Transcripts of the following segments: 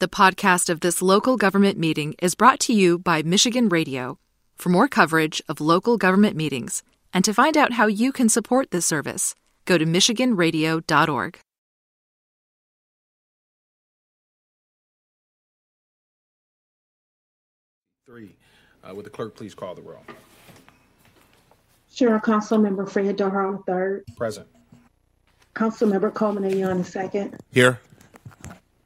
The podcast of this local government meeting is brought to you by Michigan Radio. For more coverage of local government meetings and to find out how you can support this service, go to MichiganRadio.org. Three. Uh, would the clerk please call the roll? Sure, Councilmember Fred Durhal, third. Present. Council Councilmember Coleman Ayan, second. Here.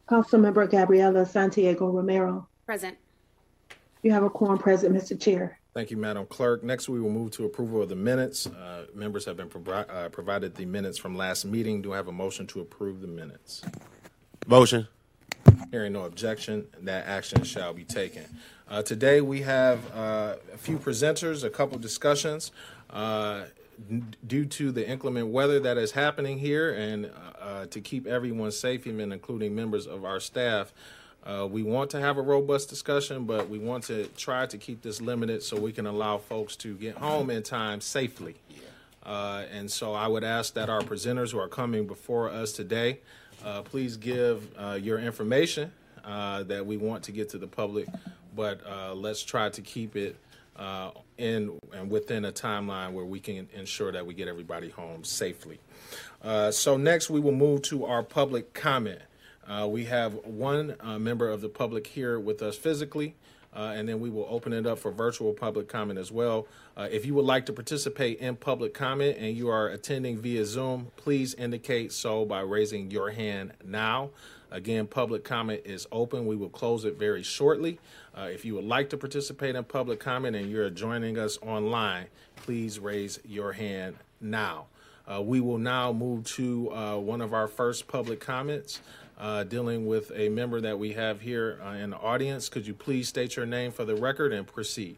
Councilmember Gabriela Santiago Romero. Present. You have a quorum present, Mr. Chair. Thank you, Madam Clerk. Next, we will move to approval of the minutes. Uh, members have been provi- uh, provided the minutes from last meeting. Do I have a motion to approve the minutes? Motion. Hearing no objection, that action shall be taken. Uh, today, we have uh, a few presenters, a couple discussions. Uh, due to the inclement weather that is happening here and uh, to keep everyone safe, even including members of our staff, uh, we want to have a robust discussion, but we want to try to keep this limited so we can allow folks to get home in time safely. Uh, and so I would ask that our presenters who are coming before us today, uh, please give uh, your information uh, that we want to get to the public, but uh, let's try to keep it uh, in and within a timeline where we can ensure that we get everybody home safely. Uh, so next we will move to our public comment. Uh, we have one uh, member of the public here with us physically, uh, and then we will open it up for virtual public comment as well. Uh, if you would like to participate in public comment and you are attending via Zoom, please indicate so by raising your hand now. Again, public comment is open. We will close it very shortly. Uh, if you would like to participate in public comment and you're joining us online, please raise your hand now. Uh, we will now move to uh, one of our first public comments uh, dealing with a member that we have here uh, in the audience. Could you please state your name for the record and proceed?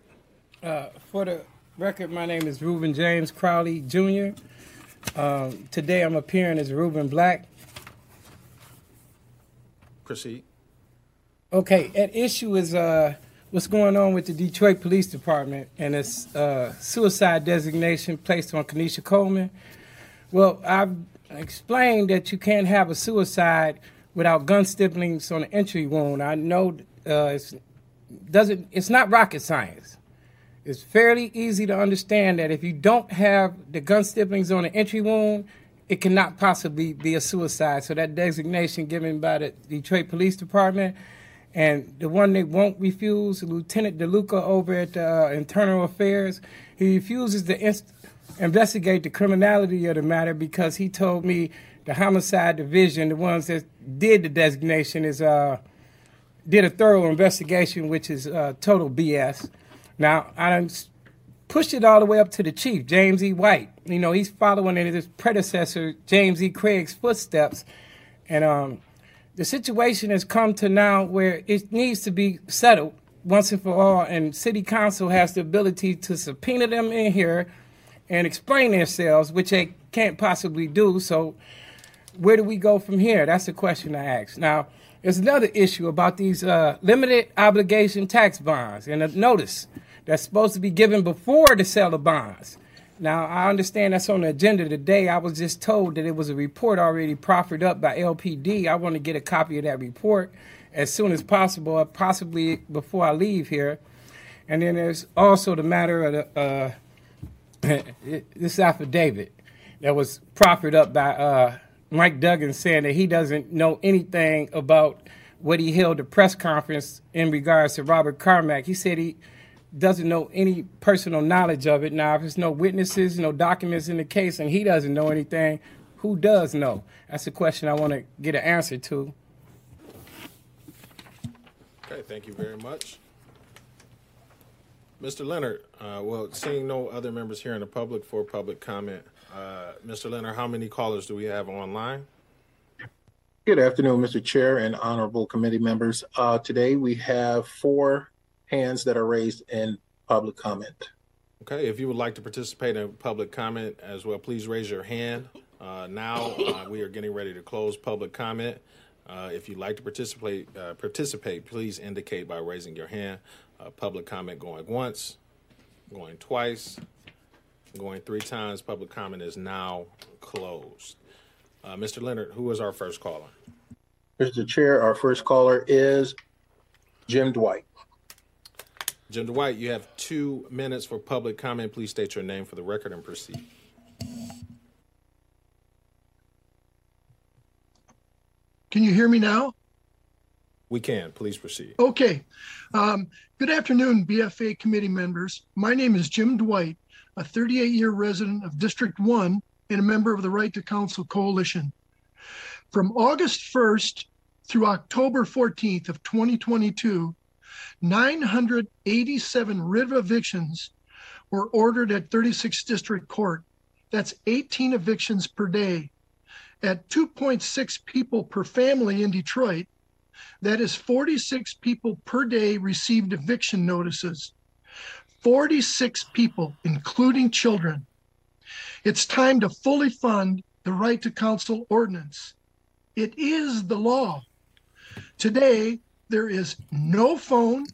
Uh, for the record, my name is Reuben James Crowley Jr. Um, today I'm appearing as Reuben Black. Proceed. Okay, at issue is uh, what's going on with the Detroit Police Department and its uh, suicide designation placed on Kenesha Coleman. Well, I've explained that you can't have a suicide without gun stipplings on the entry wound. I know uh, it's doesn't it's not rocket science. It's fairly easy to understand that if you don't have the gun stipplings on the entry wound, it cannot possibly be a suicide. So that designation given by the Detroit Police Department and the one they won't refuse, Lieutenant DeLuca over at uh, Internal Affairs, he refuses to inst- investigate the criminality of the matter because he told me the homicide division, the ones that did the designation, is uh, did a thorough investigation, which is uh, total BS. Now I pushed it all the way up to the chief, James E. White. You know, he's following in his predecessor, James E. Craig's footsteps, and um, the situation has come to now where it needs to be settled once and for all, and City Council has the ability to subpoena them in here and explain themselves, which they can't possibly do. So, where do we go from here? That's the question I ask. Now, there's another issue about these uh, limited obligation tax bonds and a notice that's supposed to be given before the sale of bonds. Now, I understand that's on the agenda today. I was just told that it was a report already proffered up by LPD. I want to get a copy of that report as soon as possible, possibly before I leave here. And then there's also the matter of the, uh, this affidavit that was proffered up by uh, Mike Duggan saying that he doesn't know anything about what he held a press conference in regards to Robert Carmack. He said he doesn't know any personal knowledge of it. Now, if there's no witnesses, no documents in the case, and he doesn't know anything, who does know? That's a question I want to get an answer to. Okay, thank you very much. Mr. Leonard, uh, well, seeing no other members here in the public for public comment, uh, Mr. Leonard, how many callers do we have online? Good afternoon, Mr. Chair and honorable committee members. Uh, today we have four hands that are raised in public comment. Okay, if you would like to participate in public comment as well, please raise your hand. Uh, now uh, we are getting ready to close public comment. Uh, if you'd like to participate, uh, participate, please indicate by raising your hand. Uh, public comment going once, going twice, going three times. Public comment is now closed. Uh, Mr. Leonard, who is our first caller? Mr. Chair, our first caller is Jim Dwight. Jim Dwight, you have two minutes for public comment. Please state your name for the record and proceed. Can you hear me now? We can. Please proceed. Okay. Um, good afternoon, BFA committee members. My name is Jim Dwight, a 38 year resident of District 1 and a member of the Right to Counsel Coalition. From August 1st through October 14th of 2022, 987 writ of evictions were ordered at 36 District Court. That's 18 evictions per day. At 2.6 people per family in Detroit, that is 46 people per day received eviction notices. 46 people, including children. It's time to fully fund the right to counsel ordinance. It is the law. Today, there is no phone,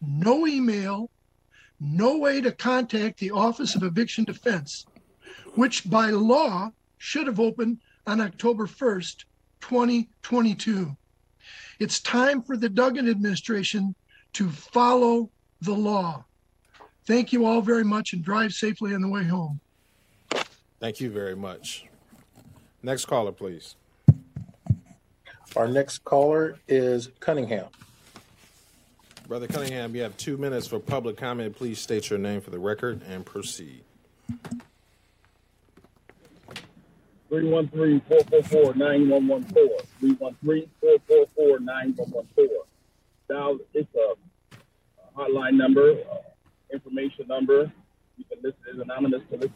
no email, no way to contact the Office of Eviction Defense, which by law should have opened on October 1st, 2022. It's time for the Duggan administration to follow the law. Thank you all very much and drive safely on the way home. Thank you very much. Next caller, please. Our next caller is Cunningham. Brother Cunningham, you have two minutes for public comment. Please state your name for the record and proceed. 313-444-9114. 313-444-9114. Now, it's a hotline number, uh, information number. You can listen as anonymous to listen.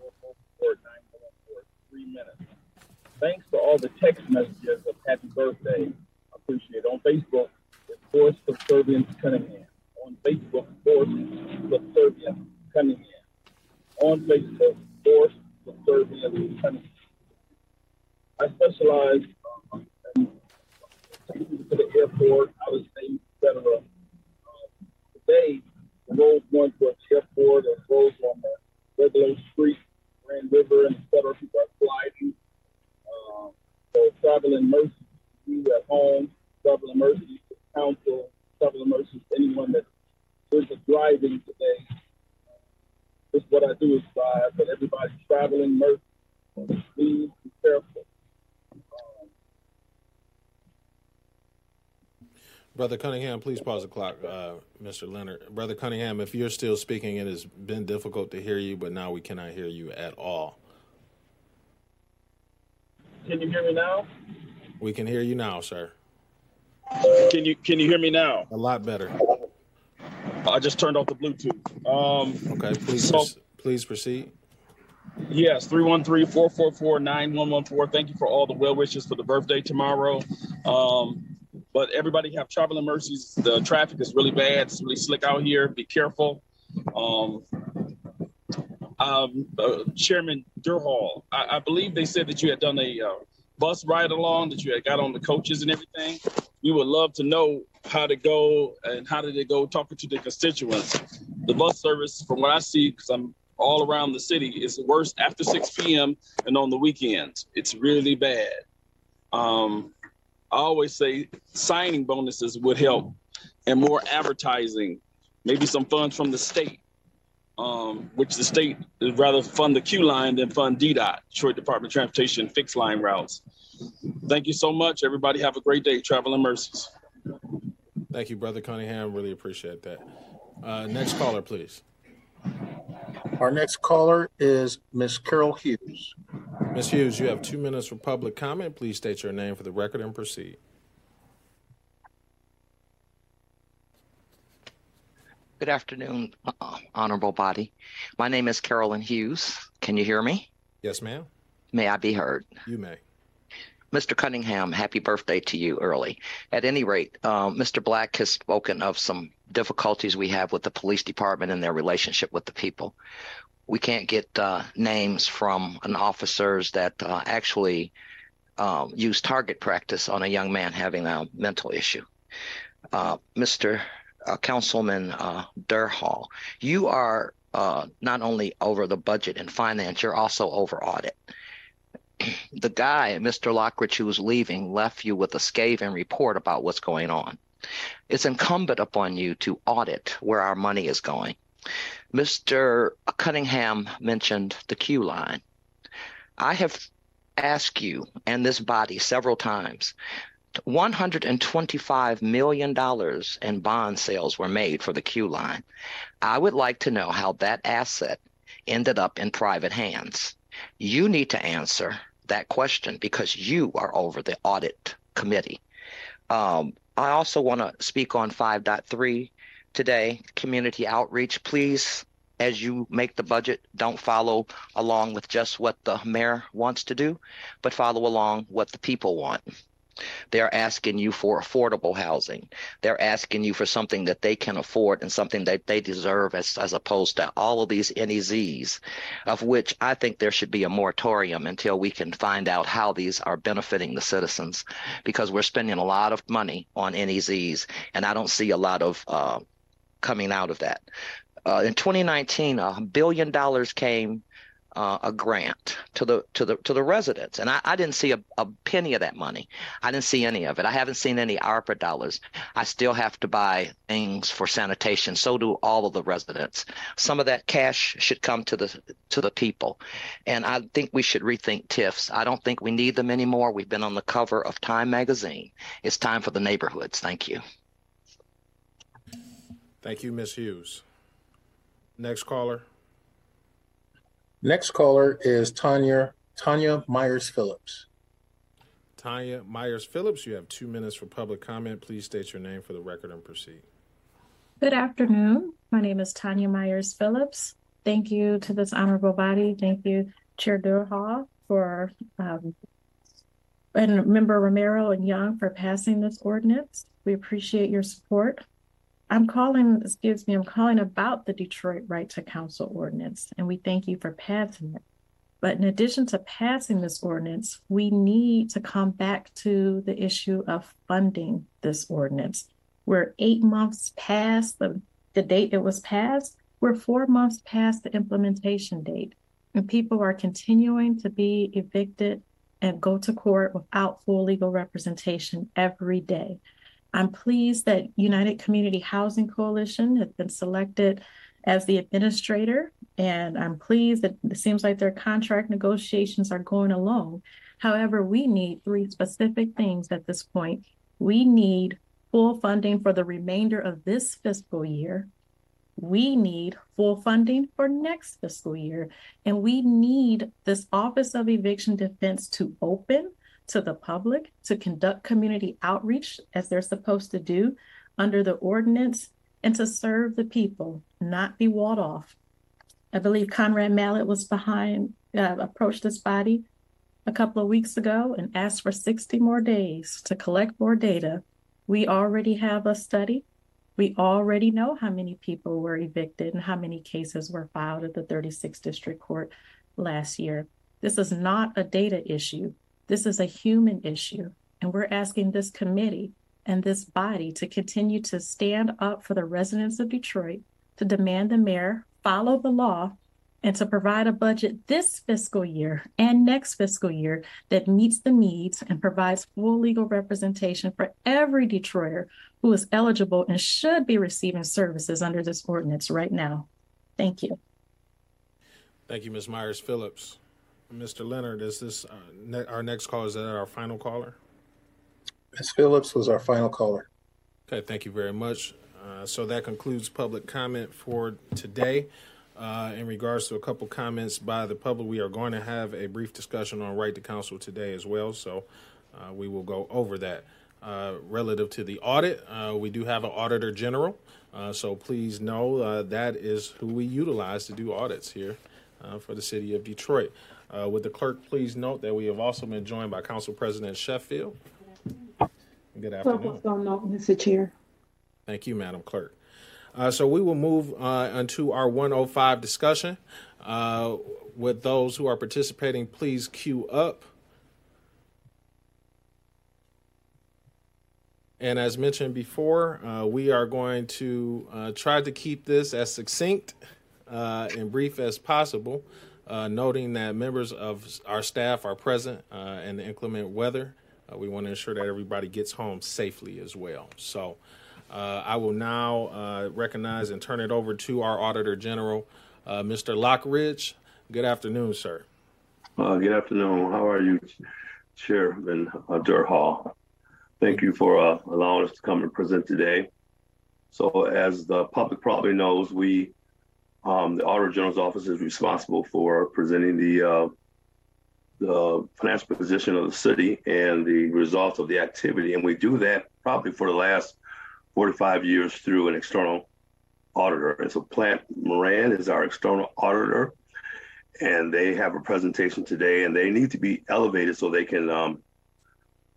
313-444-9114. Three minutes. Thanks for all the text messages of happy birthday. I appreciate it. On Facebook, it's Force Subservience Cunningham. On Facebook, Force Subservience Cunningham. On Facebook, Force Subservience Cunningham. I specialize um, in taking to the airport, out of state, etc. Um, today, the roads going towards the airport or roads on the regular street, Grand River, and etc. People are sliding. Um, so traveling mercy to you at home, traveling mercy to council, traveling mercy to anyone that is driving today. This is what I do is drive, but everybody traveling mercy. Please be careful. Um, Brother Cunningham, please pause the clock, uh, Mr. Leonard. Brother Cunningham, if you're still speaking, it has been difficult to hear you, but now we cannot hear you at all. Can you hear me now? We can hear you now, sir. Can you can you hear me now? A lot better. I just turned off the Bluetooth. Um, Okay, please, So- please proceed. Yes, 313-444-9114. Thank you for all the well wishes for the birthday tomorrow. Um, but everybody have traveling mercies. The traffic is really bad. It's really slick out here. Be careful. Um, um, uh, Chairman Durhal, I, I believe they said that you had done a uh, bus ride along, that you had got on the coaches and everything. We would love to know how to go and how did it go talking to the constituents. The bus service, from what I see, because I'm all around the city is worse after 6 p.m. and on the weekends. It's really bad. Um, I always say signing bonuses would help and more advertising, maybe some funds from the state, um, which the state would rather fund the Q line than fund DDOT, Detroit Department of Transportation fixed line routes. Thank you so much. Everybody have a great day. Traveling mercies. Thank you, Brother Cunningham. Really appreciate that. Uh, next caller, please. Our next caller is Miss Carol Hughes. Ms. Hughes, you have two minutes for public comment. Please state your name for the record and proceed. Good afternoon, uh, honorable body. My name is Carolyn Hughes. Can you hear me? Yes, ma'am. May I be heard? You may. Mr. Cunningham, happy birthday to you early. At any rate, um, Mr. Black has spoken of some difficulties we have with the police department and their relationship with the people. We can't get uh, names from an officers that uh, actually um, use target practice on a young man having a mental issue. Uh, Mr. Uh, Councilman uh, Durhal, you are uh, not only over the budget and finance, you're also over audit the guy, Mr. Lockridge, who was leaving, left you with a scathing report about what's going on. It's incumbent upon you to audit where our money is going. Mr. Cunningham mentioned the Q line. I have asked you and this body several times $125 million in bond sales were made for the Q line. I would like to know how that asset ended up in private hands. You need to answer that question because you are over the audit committee. Um, I also want to speak on 5.3 today community outreach. Please, as you make the budget, don't follow along with just what the mayor wants to do, but follow along what the people want. They're asking you for affordable housing. They're asking you for something that they can afford and something that they deserve as, as opposed to all of these NEZs, of which I think there should be a moratorium until we can find out how these are benefiting the citizens because we're spending a lot of money on NEZs and I don't see a lot of uh, coming out of that. Uh, in 2019, a billion dollars came uh, a grant to the to the to the residents, and I, I didn't see a, a, penny of that money. I didn't see any of it. I haven't seen any ARPA dollars. I still have to buy things for sanitation. So do all of the residents. Some of that cash should come to the to the people, and I think we should rethink TIFs. I don't think we need them anymore. We've been on the cover of Time magazine. It's time for the neighborhoods. Thank you. Thank you, Ms. Hughes. Next caller. Next caller is Tanya Tanya Myers Phillips. Tanya Myers Phillips, you have two minutes for public comment. Please state your name for the record and proceed. Good afternoon. My name is Tanya Myers Phillips. Thank you to this honorable body. Thank you, Chair Durhal, for um, and Member Romero and Young for passing this ordinance. We appreciate your support. I'm calling, excuse me, I'm calling about the Detroit Right to Counsel ordinance, and we thank you for passing it. But in addition to passing this ordinance, we need to come back to the issue of funding this ordinance. We're eight months past the, the date it was passed. We're four months past the implementation date, and people are continuing to be evicted and go to court without full legal representation every day. I'm pleased that United Community Housing Coalition has been selected as the administrator, and I'm pleased that it seems like their contract negotiations are going along. However, we need three specific things at this point. We need full funding for the remainder of this fiscal year. We need full funding for next fiscal year. And we need this Office of Eviction Defense to open to the public to conduct community outreach as they're supposed to do under the ordinance and to serve the people, not be walled off. I believe Conrad Mallett was behind, uh, approached this body a couple of weeks ago and asked for 60 more days to collect more data. We already have a study. We already know how many people were evicted and how many cases were filed at the 36th District Court last year. This is not a data issue. This is a human issue, and we're asking this committee and this body to continue to stand up for the residents of Detroit, to demand the mayor follow the law, and to provide a budget this fiscal year and next fiscal year that meets the needs and provides full legal representation for every Detroiter who is eligible and should be receiving services under this ordinance right now. Thank you. Thank you, Ms. Myers Phillips. Mr. Leonard, is this uh, ne- our next call? Is that our final caller? Ms. Phillips was our final caller. Okay, thank you very much. Uh, so that concludes public comment for today. Uh, in regards to a couple comments by the public, we are going to have a brief discussion on right to counsel today as well. So uh, we will go over that. Uh, relative to the audit, uh, we do have an auditor general. so please know that is who we utilize to do audits here for the city of Detroit. Uh, would the clerk please note that we have also been joined by Council President Sheffield? Good afternoon. Note, Mr. Chair. Thank you, Madam Clerk. Uh, so we will move uh, into our 105 discussion. Uh, with those who are participating, please queue up. And as mentioned before, uh, we are going to uh, try to keep this as succinct uh, and brief as possible. Uh, noting that members of our staff are present uh, in the inclement weather. Uh, we want to ensure that everybody gets home safely as well. So uh, I will now uh, recognize and turn it over to our Auditor General, uh, Mr. Lockridge. Good afternoon, sir. good afternoon. How are you, Chairman uh, Hall? Thank you for allowing us to come and present today. So, as the public probably knows, we um, the Auditor General's office is responsible for presenting the uh, the financial position of the city and the results of the activity, and we do that probably for the last 45 years through an external auditor. And so, Plante Moran is our external auditor, and they have a presentation today, and they need to be elevated so they can um,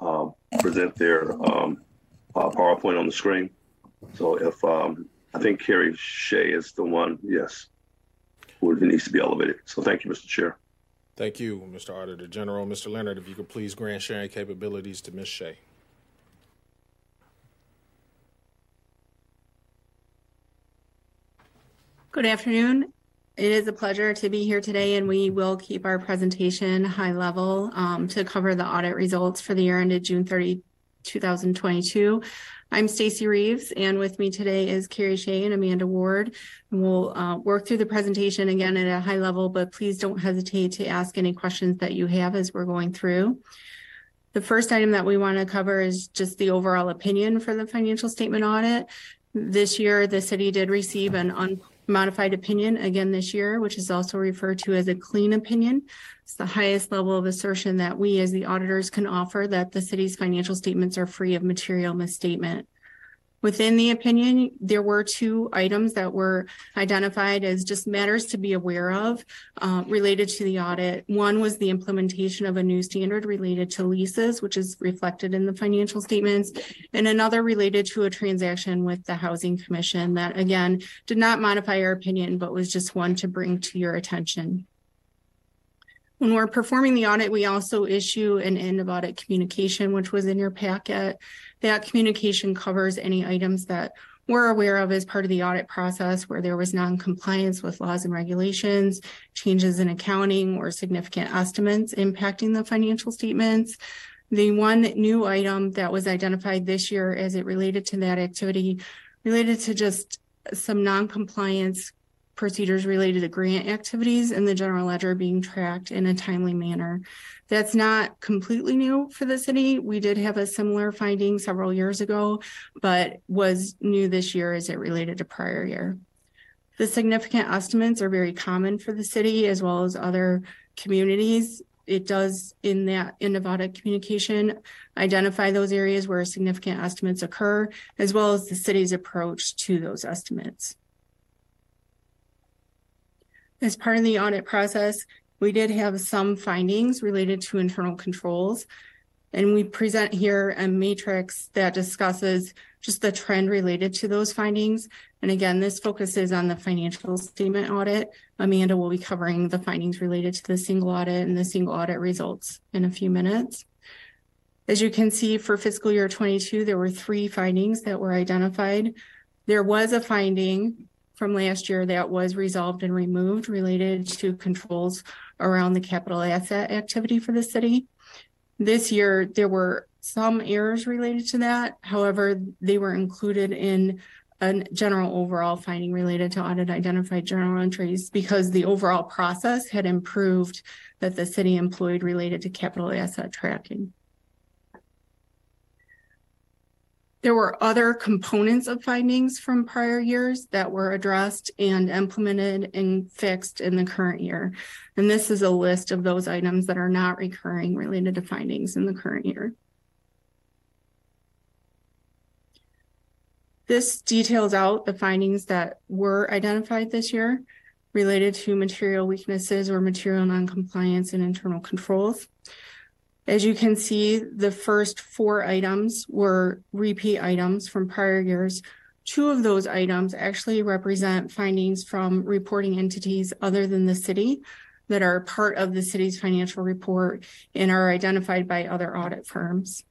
uh, present their um, uh, PowerPoint on the screen. So, if um, I think Carrie Shea is the one, yes, who needs to be elevated. So thank you, Mr. Chair. Thank you, Mr. Auditor General. Mr. Leonard, if you could please grant sharing capabilities to Ms. Shea. Good afternoon. It is a pleasure to be here today, and we will keep our presentation high level um, to cover the audit results for the year ended June 30, 2022. I'm Stacy Reeves, and with me today is Carrie Shea and Amanda Ward. And we'll uh, work through the presentation again at a high level, but please don't hesitate to ask any questions that you have as we're going through. The first item that we want to cover is just the overall opinion for the financial statement audit. This year, the city did receive an unmodified opinion again this year, which is also referred to as a clean opinion. It's the highest level of assertion that we as the auditors can offer that the city's financial statements are free of material misstatement. Within the opinion, there were two items that were identified as just matters to be aware of uh, related to the audit. One was the implementation of a new standard related to leases, which is reflected in the financial statements, and another related to a transaction with the Housing Commission that, again, did not modify our opinion, but was just one to bring to your attention. When we're performing the audit, we also issue an end of audit communication, which was in your packet. That communication covers any items that we're aware of as part of the audit process where there was non-compliance with laws and regulations, changes in accounting, or significant estimates impacting the financial statements. The one new item that was identified this year as it related to that activity related to just some non-compliance procedures related to grant activities and the general ledger being tracked in a timely manner. That's not completely new for the city. We did have a similar finding several years ago, but was new this year as it related to prior year. The significant estimates are very common for the city as well as other communities. It does in that in Nevada communication identify those areas where significant estimates occur, as well as the city's approach to those estimates. As part of the audit process, we did have some findings related to internal controls. And we present here a matrix that discusses just the trend related to those findings. And again, this focuses on the financial statement audit. Amanda will be covering the findings related to the single audit and the single audit results in a few minutes. As you can see for fiscal year 22, there were three findings that were identified. There was a finding from last year that was resolved and removed related to controls around the capital asset activity for the city. This year, there were some errors related to that. However, they were included in a general overall finding related to audit identified journal entries because the overall process had improved that the city employed related to capital asset tracking. There were other components of findings from prior years that were addressed and implemented and fixed in the current year. And this is a list of those items that are not recurring related to findings in the current year. This details out the findings that were identified this year related to material weaknesses or material noncompliance and internal controls. As you can see, the first four items were repeat items from prior years. Two of those items actually represent findings from reporting entities other than the city that are part of the city's financial report and are identified by other audit firms.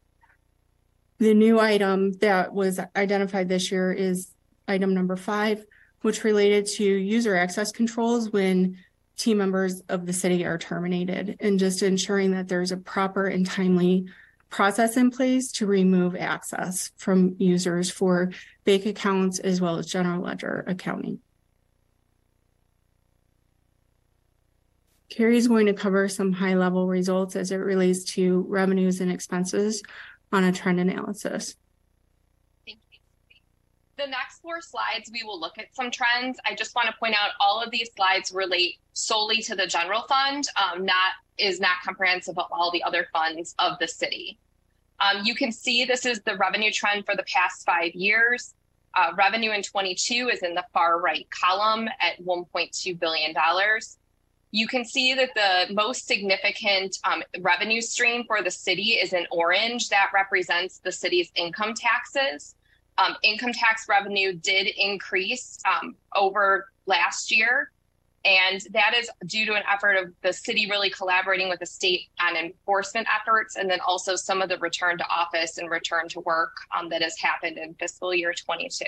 The new item that was identified this year is item number five, which related to user access controls when team members of the city are terminated and just ensuring that there's a proper and timely process in place to remove access from users for bank accounts as well as general ledger accounting. Carrie is going to cover some high level results as it relates to revenues and expenses on a trend analysis. The next four slides, we will look at some trends. I just want to point out all of these slides relate solely to the general fund, um, not is not comprehensive of all the other funds of the city. Um, you can see this is the revenue trend for the past five years. Uh, revenue in 22 is in the far right column at $1.2 billion. You can see that the most significant um, revenue stream for the city is in orange. That represents the city's income taxes. Um, income tax revenue did increase um, over last year. And that is due to an effort of the city really collaborating with the state on enforcement efforts, and then also some of the return to office and return to work um, that has happened in fiscal year 22.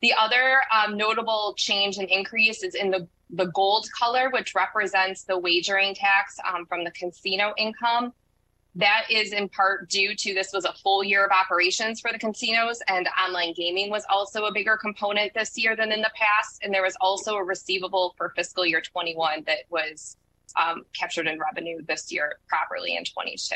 The other um, notable change and increase is in the, the gold color, which represents the wagering tax um, from the casino income. That is in part due to this was a full year of operations for the casinos, and online gaming was also a bigger component this year than in the past. And there was also a receivable for fiscal year 21 that was um, captured in revenue this year properly in 22.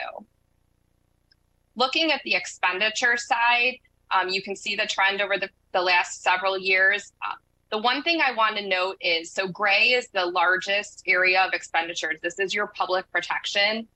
Looking at the expenditure side, um, you can see the trend over the, the last several years. Uh, the one thing I want to note is so gray is the largest area of expenditures. This is your public protection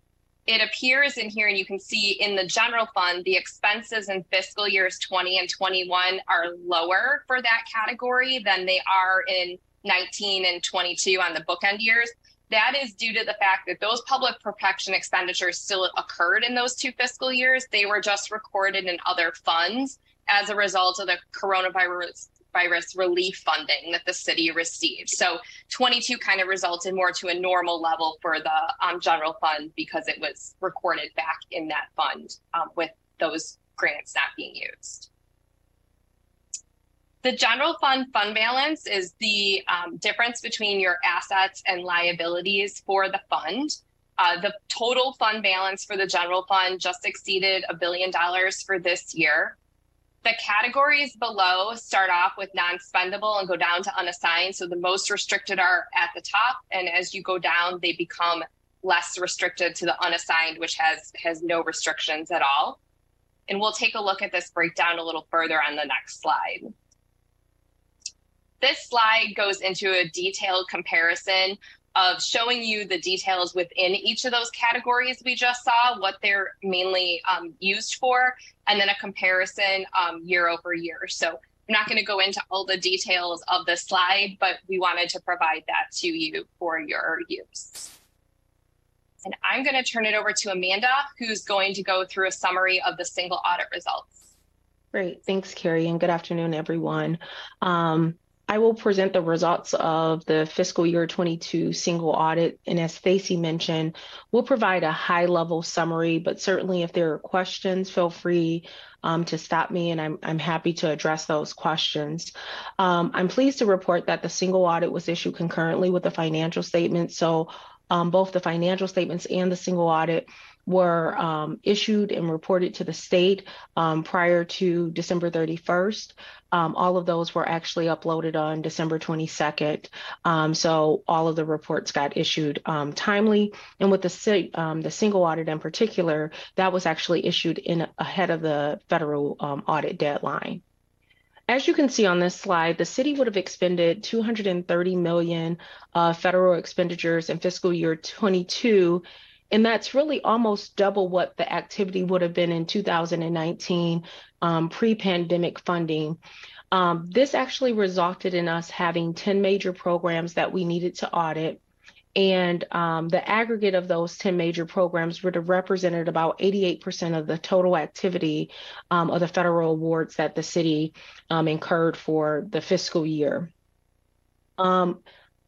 it appears in here, and you can see in the general fund, the expenses in fiscal years 20 and 21 are lower for that category than they are in 19 and 22 on the bookend years. That is due to the fact that those public protection expenditures still occurred in those two fiscal years. They were just recorded in other funds as a result of the coronavirus virus relief funding that the city received. So 22 kind of resulted more to a normal level for the um, general fund because it was recorded back in that fund um, with those grants not being used. The general fund fund balance is the um, difference between your assets and liabilities for the fund. Uh, the total fund balance for the general fund just exceeded a billion dollars for this year. The categories below start off with non-spendable and go down to unassigned. So the most restricted are at the top, and as you go down, they become less restricted to the unassigned, which has has no restrictions at all. And we'll take a look at this breakdown a little further on the next slide. This slide goes into a detailed comparison of showing you the details within each of those categories we just saw, what they're mainly um, used for, and then a comparison um, year over year. So I'm not going to go into all the details of the slide, but we wanted to provide that to you for your use. And I'm going to turn it over to Amanda, who's going to go through a summary of the single audit results. Great. Thanks, Carrie, and good afternoon, everyone. Um, I will present the results of the fiscal year 22 single audit. And as Stacy mentioned, we'll provide a high level summary, but certainly if there are questions, feel free um, to stop me and I'm, I'm happy to address those questions. Um, I'm pleased to report that the single audit was issued concurrently with the financial statement. So um, both the financial statements and the single audit were um, issued and reported to the state um, prior to December 31st. Um, all of those were actually uploaded on December 22nd. Um, so all of the reports got issued um, timely. And with the, um, the single audit in particular, that was actually issued in ahead of the federal audit deadline. As you can see on this slide, the city would have expended 230 million uh, federal expenditures in fiscal year 22 and that's really almost double what the activity would have been in 2019 um, pre pandemic funding. Um, this actually resulted in us having 10 major programs that we needed to audit. And um, the aggregate of those 10 major programs would have represented about 88% of the total activity um, of the federal awards that the city um, incurred for the fiscal year.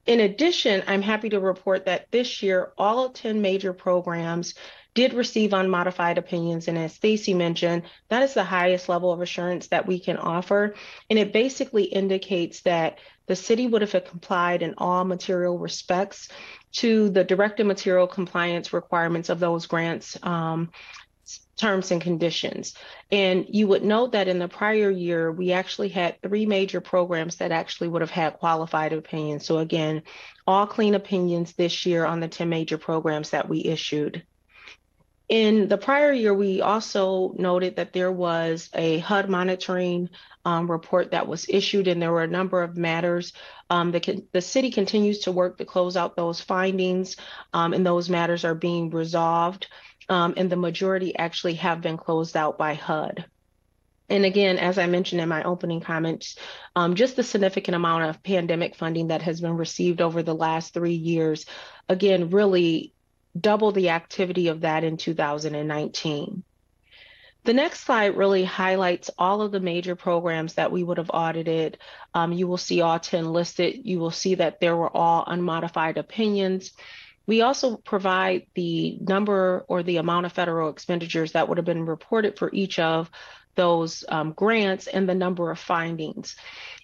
In addition, I'm happy to report that this year, all 10 major programs did receive unmodified opinions. And as Stacy mentioned, that is the highest level of assurance that we can offer. And it basically indicates that the city would have complied in all material respects to the directed material compliance requirements of those grants um, terms and conditions. And you would note that in the prior year, we actually had three major programs that actually would have had qualified opinions. So again, all clean opinions this year on the 10 major programs that we issued. In the prior year, we also noted that there was a HUD monitoring um, report that was issued, and there were a number of matters. Um, the, the city continues to work to close out those findings, um, and those matters are being resolved um, and the majority actually have been closed out by HUD. And again, as I mentioned in my opening comments, um, just the significant amount of pandemic funding that has been received over the last three years, again, really double the activity of that in 2019. The next slide really highlights all of the major programs that we would have audited. Um, you will see all 10 listed. You will see that there were all unmodified opinions. We also provide the number or the amount of federal expenditures that would have been reported for each of those um, grants and the number of findings.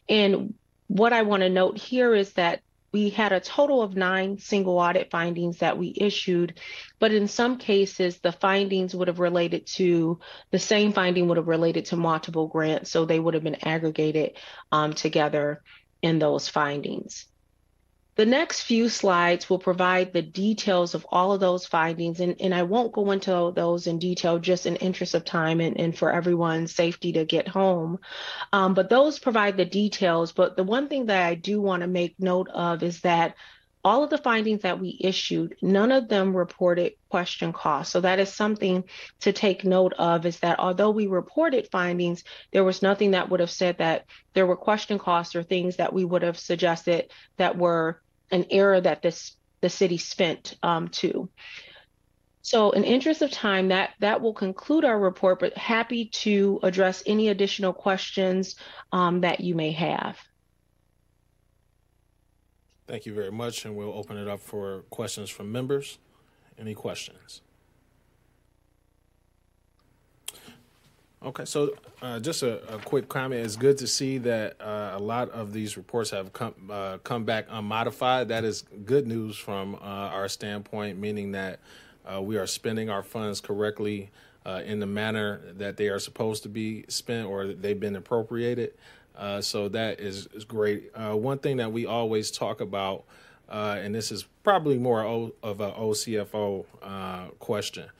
And what I want to note here is that we had a total of nine single audit findings that we issued, but in some cases, the findings would have related to the same finding would have related to multiple grants, so they would have been aggregated um, together in those findings. The next few slides will provide the details of all of those findings, and, and I won't go into those in detail just in interest of time and, and for everyone's safety to get home. Um, but those provide the details. But the one thing that I do want to make note of is that all of the findings that we issued, none of them reported question costs. So that is something to take note of is that although we reported findings, there was nothing that would have said that there were question costs or things that we would have suggested that were an error that this the city spent um, to. So, in interest of time, that that will conclude our report. But happy to address any additional questions um, that you may have. Thank you very much, and we'll open it up for questions from members. Any questions? Okay, so uh, just a, a, quick comment. It's good to see that uh, a lot of these reports have come uh, come back unmodified. That is good news from uh, our standpoint, meaning that uh, we are spending our funds correctly uh, in the manner that they are supposed to be spent or they've been appropriated. so that is, is great. one thing that we always talk about, and this is probably more of an OCFO question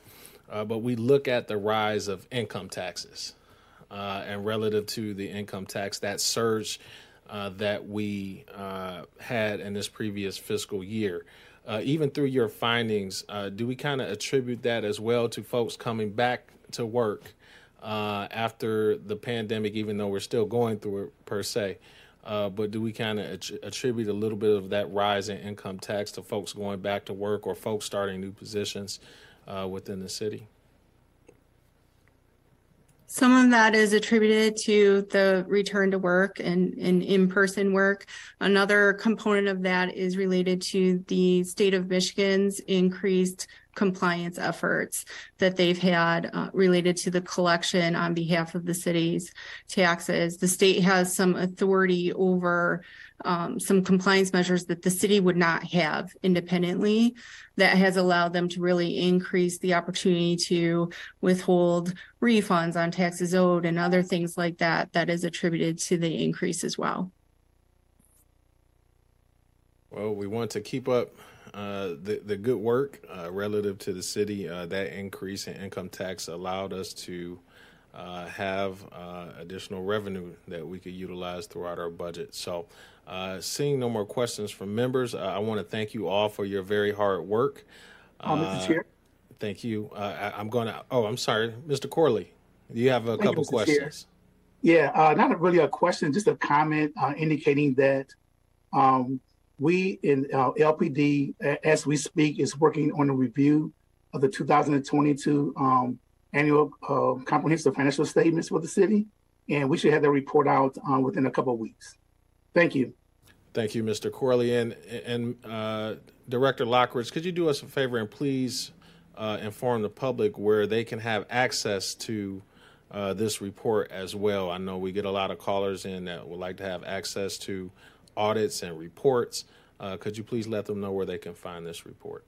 uh, but we look at the rise of income taxes uh, and relative to the income tax, that surge uh, that we uh, had in this previous fiscal year. Uh, even through your findings, uh, do we kind of attribute that as well to folks coming back to work after the pandemic, even though we're still going through it per se? but do we kind of attribute a little bit of that rise in income tax to folks going back to work or folks starting new positions? Uh, within the city? Some of that is attributed to the return to work and, and in-person work. Another component of that is related to the state of Michigan's increased compliance efforts that they've had uh, related to the collection on behalf of the city's taxes. The state has some authority over um, some compliance measures that the city would not have independently that has allowed them to really increase the opportunity to withhold refunds on taxes owed and other things like that that is attributed to the increase as well well we want to keep up uh, the the good work uh, relative to the city. Uh, that increase in income tax allowed us to uh, have uh, additional revenue that we could utilize throughout our budget. So, seeing no more questions from members, I want to thank you all for your very hard work. Oh, Mr. Chair. Thank you. I, am going to. Oh, I'm sorry, Mr. Corley. You have a thank couple you, questions. Chair. Yeah, not really a question, just a comment indicating that um, we in uh, LPD, as we speak, is working on a review of the 2022 um, annual uh, comprehensive financial statements for the city, and we should have that report out uh, within a couple of weeks. Thank you. Thank you, Mr. Corley. And, and uh, Director Lockridge, could you do us a favor and please uh, inform the public where they can have access to uh, this report as well. I know we get a lot of callers in that would like to have access to audits and reports. Uh, could you please let them know where they can find this report?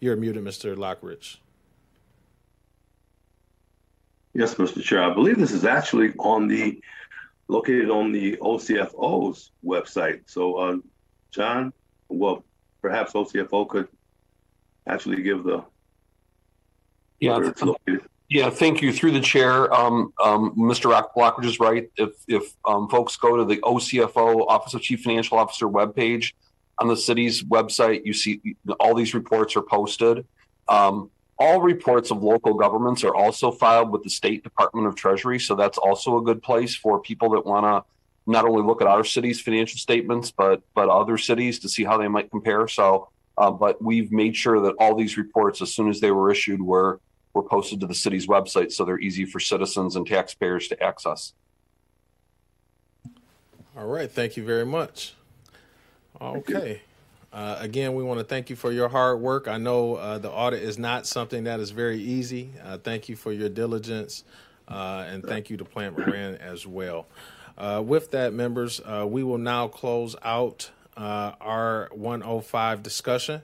You're muted, Mr. Lockridge. Yes, Mr. Chair. I believe this is actually on the located on the OCFO's website. So, uh, John, well, perhaps OCFO could actually give the yeah yeah thank you. Through the chair um, um, mr Lockridge is right if if um, folks go to the ocfo office of chief financial officer webpage on the city's website you see all these reports are posted. Um, all reports of local governments are also filed with the state department of treasury so that's also a good place for people that want to not only look at our city's financial statements but but other cities to see how they might compare so uh, but we've made sure that all these reports, as soon as they were issued, were were posted to the city's website, so they're easy for citizens and taxpayers to access. All right, thank you very much. Okay. Uh, again, we want to thank you for your hard work. I know uh, the audit is not something that is very easy. Uh, thank you for your diligence, uh, and thank you to Plante Moran as well. Uh, with that, members, uh, we will now close out our 105 discussion.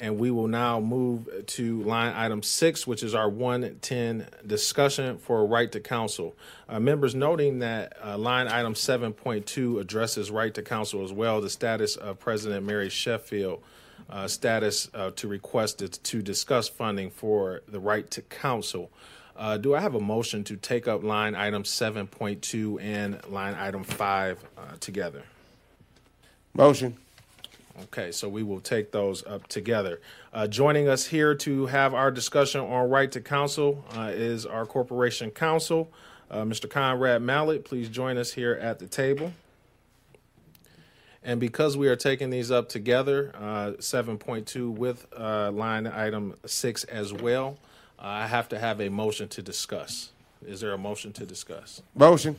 And we will now move to line item six, which is our 110 discussion for right to counsel. Uh, members noting that uh, line item 7.2 addresses right to counsel as well, the status of President Mary Sheffield. Uh, status uh, to request it to discuss funding for the right to counsel. Uh, do I have a motion to take up line item 7.2 and line item 5 uh, together? Motion. Okay, so we will take those up together. Uh, joining us here to have our discussion on right to counsel uh, is our corporation counsel, uh, Mr. Conrad Mallett. Please join us here at the table. And because we are taking these up together, uh, 7.2 with uh, line item 6 as well, I have to have a motion to discuss. Is there a motion to discuss? Motion.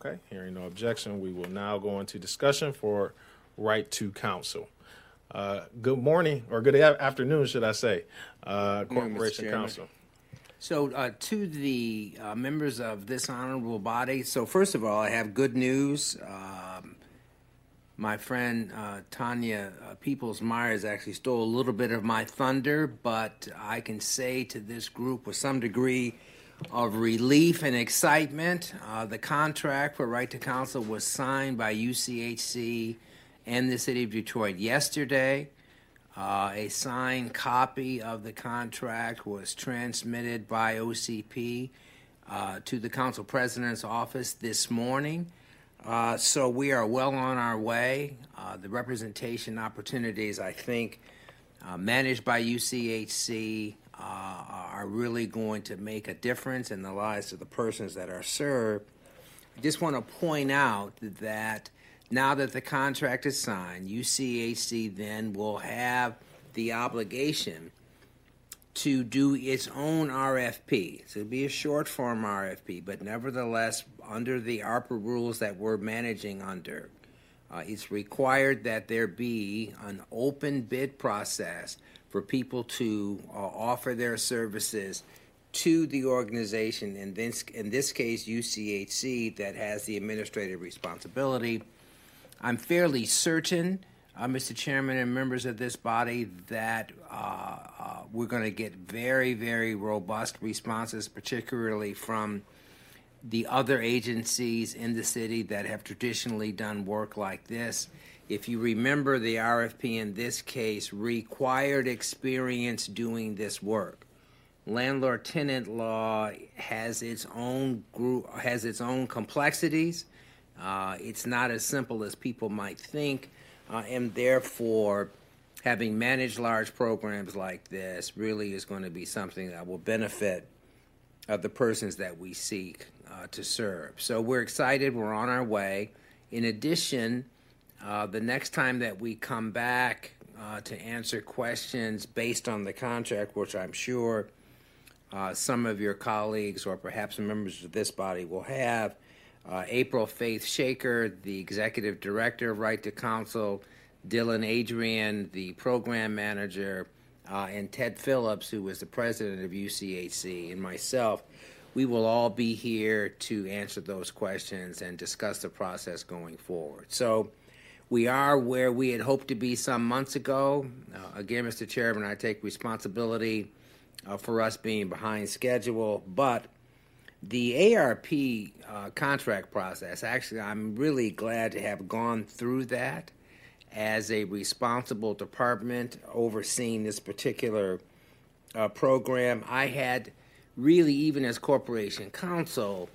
Okay, hearing no objection, we will now go into discussion for right to counsel. Uh, good morning, or good afternoon, should I say, uh, Corporation Counsel. So, uh, to the uh, members of this honorable body, so first of all, I have good news. Um, my friend uh, Tanya uh, Peoples Myers actually stole a little bit of my thunder, but I can say to this group with some degree of relief and excitement, the contract for Right to Counsel was signed by UCHC and the City of Detroit yesterday. Uh, a signed copy of the contract was transmitted by OCP uh, to the Council President's office this morning. Uh, so we are well on our way. Uh, the representation opportunities, I think, uh, managed by UCHC uh, are really going to make a difference in the lives of the persons that are served. I just want to point out that now that the contract is signed, UCHC then will have the obligation to do its own RFP. So it'll be a short form RFP, but nevertheless, under the ARPA rules that we're managing under, uh, it's required that there be an open bid process for people to uh, offer their services to the organization, in this, in this case, UCHC, that has the administrative responsibility I'm fairly certain, uh, Mr. Chairman and members of this body, that uh, uh, we're going to get very, very robust responses, particularly from the other agencies in the city that have traditionally done work like this. If you remember, the RFP in this case required experience doing this work. Landlord tenant law has its own group has its own complexities uh, it's not as simple as people might think, uh, and therefore, having managed large programs like this really is going to be something that will benefit uh, the persons that we seek uh, to serve. So we're excited. We're on our way. In addition, uh, the next time that we come back uh, to answer questions based on the contract, which I'm sure some of your colleagues or perhaps members of this body will have uh, April Faith-Slaker, the executive director of Right to Counsel, Dylan Adrian, the program manager, uh, and Ted Phillips, who was the president of UCHC, and myself, we will all be here to answer those questions and discuss the process going forward. So we are where we had hoped to be some months ago. Uh, again, Mr. Chairman, I take responsibility uh, for us being behind schedule, but the ARP uh, contract process, actually, I'm really glad to have gone through that as a responsible department overseeing this particular uh, program. I had really, even as corporation counsel,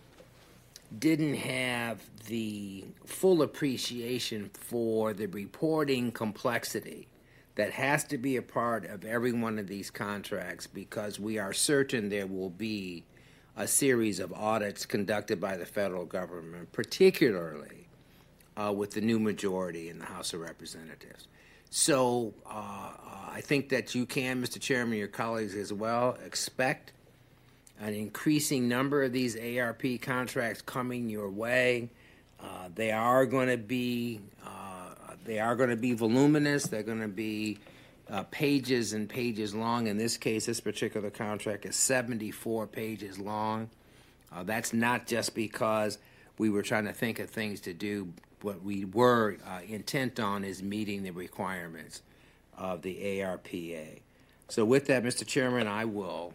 didn't have the full appreciation for the reporting complexity that has to be a part of every one of these contracts because we are certain there will be a series of audits conducted by the federal government, particularly uh, with the new majority in the House of Representatives. So uh, uh I think that you can, Mr. Chairman, your colleagues as well, expect an increasing number of these ARP contracts coming your way. Uh, they are going to be uh, they are going to be voluminous. They're going to be uh, pages and pages long. In this case, this particular contract is 74 pages long. Uh, that's not just because we were trying to think of things to do. What we were uh, intent on is meeting the requirements of the ARPA. So, with that, Mr. Chairman, I will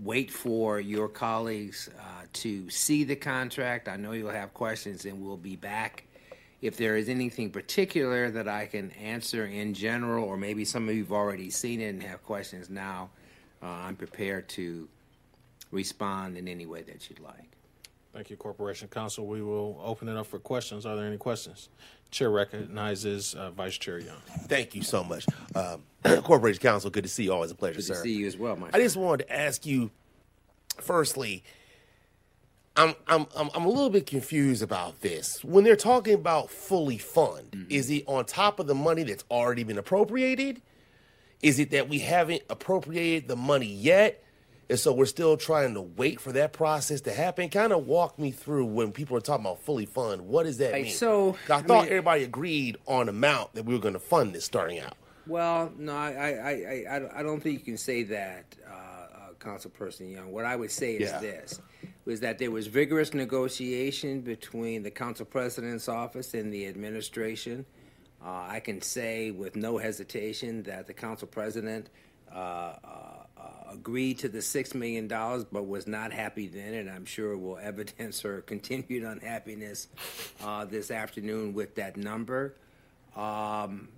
wait for your colleagues uh, to see the contract. I know you'll have questions, and we'll be back. If there is anything particular that I can answer in general, or maybe some of you have already seen it and have questions now, uh, I'm prepared to respond in any way that you'd like. Thank you, Corporation Counsel. We will open it up for questions. Are there any questions? Chair recognizes uh, Vice Chair Young. Thank you so much. Um, Corporation Counsel, good to see you. Always a pleasure, good sir. to see you as well, my I just wanted to ask you, firstly, I'm, I'm, I'm, a little bit confused about this. When they're talking about fully fund, mm-hmm. is it on top of the money that's already been appropriated? Is it that we haven't appropriated the money yet? And so we're still trying to wait for that process to happen. Kind of walk me through when people are talking about fully fund. What does that mean? So I, I thought mean, everybody agreed on amount that we were going to fund this starting out. Well, no, I, I, I, I don't think you can say that, uh, uh, Councilperson Young. What I would say is yeah. this: was that there was vigorous negotiation between the council president's office and the administration. Uh, I can say with no hesitation that the council president uh, uh, agreed to the $6 million, but was not happy then, and I'm sure will evidence her continued unhappiness uh, this afternoon with that number. Um,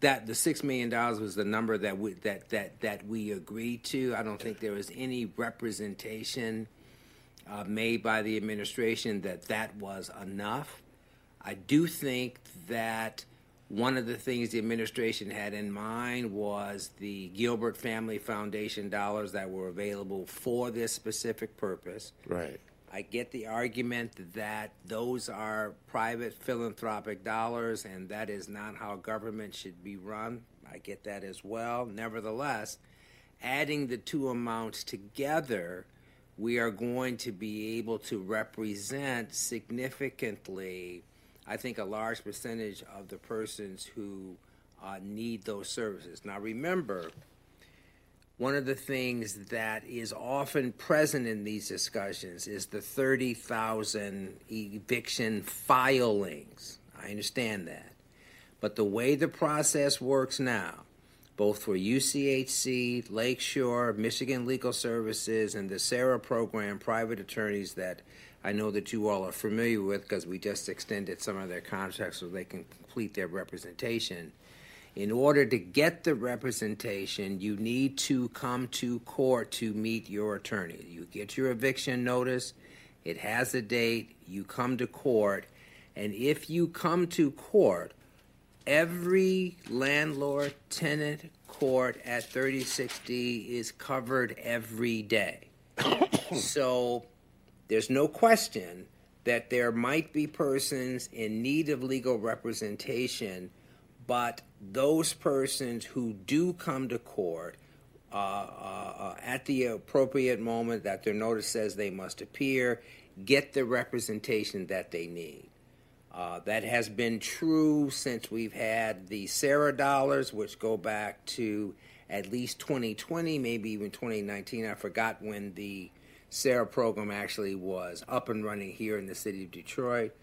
that the six million dollars was the number that we that that that we agreed to. I don't think there was any representation uh, made by the administration that that was enough. I do think that one of the things the administration had in mind was the Gilbert Family Foundation dollars that were available for this specific purpose. Right. I get the argument that those are private philanthropic dollars and that is not how government should be run. I get that as well. Nevertheless, adding the two amounts together, we are going to be able to represent significantly I think, a large percentage of the persons who uh, need those services. Now, remember, one of the things that is often present in these discussions is the 30,000 eviction filings. I understand that. But the way the process works now, both for UCHC, Lakeshore, Michigan Legal Services, and the CERA program, private attorneys that I know that you all are familiar with because we just extended some of their contracts so they can complete their representation. In order to get the representation, you need to come to court to meet your attorney. You get your eviction notice, it has a date, you come to court, and if you come to court, every landlord tenant court at 3060 is covered every day. so there's no question that there might be persons in need of legal representation, but those persons who do come to court uh, uh, uh, at the appropriate moment that their notice says they must appear get the representation that they need. Uh, that has been true since we've had the CERA dollars, which go back to at least 2020, maybe even 2019. I forgot when the CERA program actually was up and running here in the city of Detroit.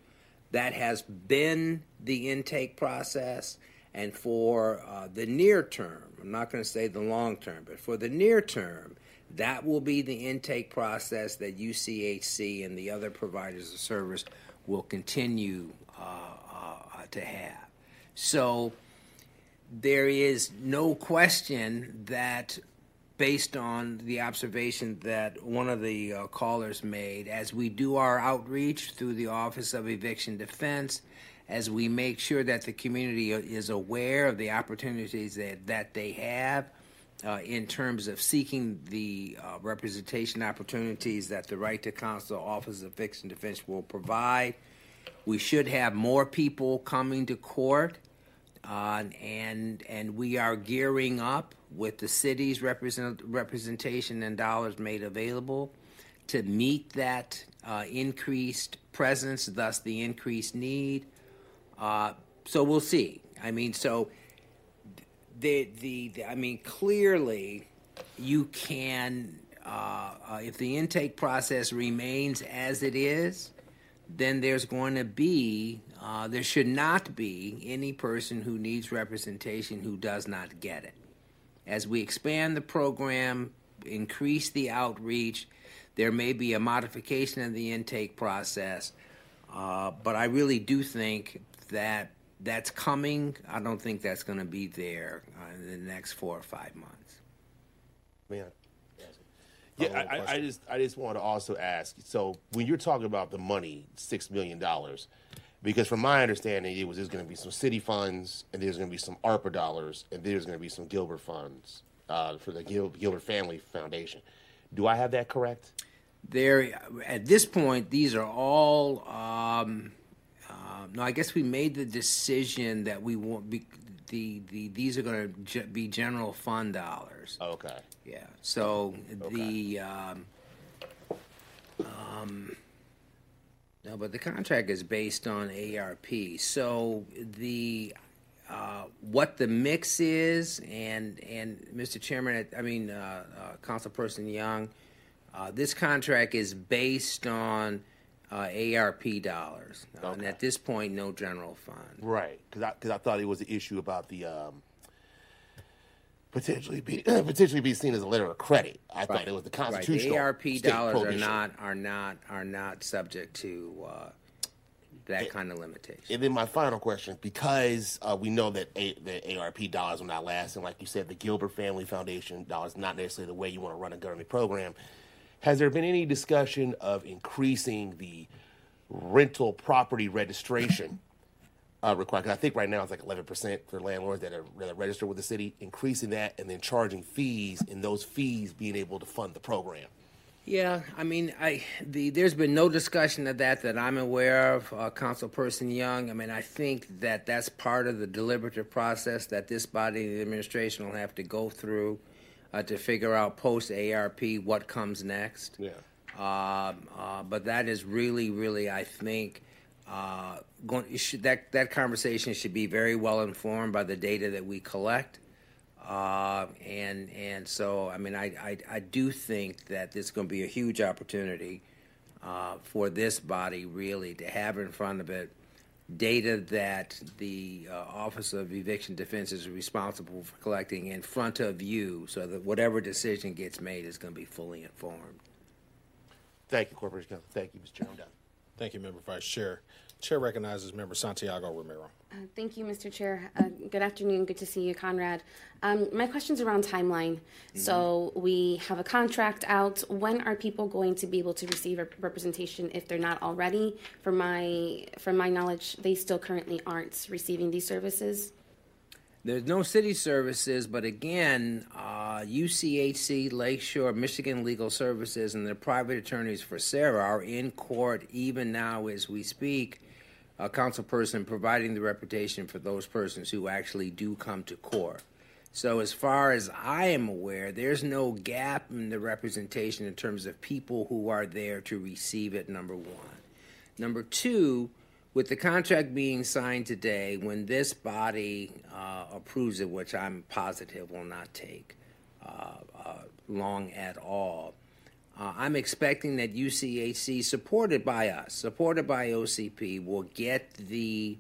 That has been the intake process. And for uh, the near term, I'm not going to say the long term, but for the near term, that will be the intake process that UCHC and the other providers of service will continue uh, uh, to have. So there is no question that, based on the observation that one of the uh, callers made, as we do our outreach through the Office of Eviction Defense, as we make sure that the community is aware of the opportunities that, that they have uh, in terms of seeking the uh, representation opportunities that the Right to Counsel Office of Eviction Defense will provide. We should have more people coming to court, uh, and and we are gearing up with the city's represent, representation and dollars made available to meet that uh, increased presence, thus the increased need. Uh, so we'll see. I mean, so the, the, the I mean, clearly, you can uh, uh, if the intake process remains as it is, then there's going to be uh, there should not be any person who needs representation who does not get it. As we expand the program, increase the outreach, there may be a modification of the intake process, uh, but I really do think that that's coming. I don't think that's going to be there uh, in the next four or five months. Man. Yeah, I, I, I just I just want to also ask. So when you're talking about the money, six million dollars, because from my understanding, it was there's going to be some city funds, and there's going to be some ARPA dollars, and there's going to be some Gilbert funds uh, for the Gil- Gilbert Family Foundation. Do I have that correct? There, at this point, these are all. Um, uh, no, I guess we made the decision that we want be, the the these are going to be general fund dollars. Okay. Yeah. So the um, um, no, but the contract is based on ARP. So the uh, what the mix is, and and Mr. Chairman, I mean, uh, uh, Councilperson Young, uh, this contract is based on uh, ARP dollars, uh, and at this point, no general fund. Right, because I because I thought it was an issue about the um, potentially be potentially be seen as a letter of credit. I thought it was the Right, constitutional The ARP dollars are not are not are not subject to uh, that kind of limitation. And then my final question, because uh, we know that a, the ARP dollars will not last, and like you said, the Gilbert Family Foundation dollars not necessarily the way you want to run a government program. Has there been any discussion of increasing the rental property registration uh, required? 'Cause I think right now it's like 11% for landlords that are, that with the city, increasing that and then charging fees, and those fees being able to fund the program. Yeah, I mean, I the there's been no discussion of that that I'm aware of, uh, Councilperson Young. I mean, I think that that's part of the deliberative process that this body, the administration, will have to go through uh, to figure out post ARP what comes next. Yeah. Um, uh, but that is really, really, I think, uh, going, should, that that conversation should be very well informed by the data that we collect. Uh, and and so, I mean, I, I, I do think that this is going to be a huge opportunity uh, for this body really to have in front of it data that the uh, Office of Eviction Defense is responsible for collecting in front of you so that whatever decision gets made is going to be fully informed. Thank you, Corporation Counsel. Thank you, Mr. Chairman. Thank you, Member Vice Chair. Chair recognizes Member Santiago Romero. Uh, Thank you, Mr. Chair. Uh, Good afternoon. Good to see you, Conrad. Um, My question's around timeline. So we have a contract out. When are people going to be able to receive a representation if they're not already? From my, from my knowledge, they still currently aren't receiving these services. There's no city services, but again, uh, UCHC, Lakeshore, Michigan Legal Services, and the private attorneys for CERA are in court even now as we speak. A council person providing the reputation for those persons who actually do come to court. So, as far as I am aware, there's no gap in the representation in terms of people who are there to receive it, number one. Number two, with the contract being signed today, when this body uh, approves it, which I'm positive will not take uh, uh, long at all, uh, I'm expecting that UCHC, supported by us, supported by OCP, will get the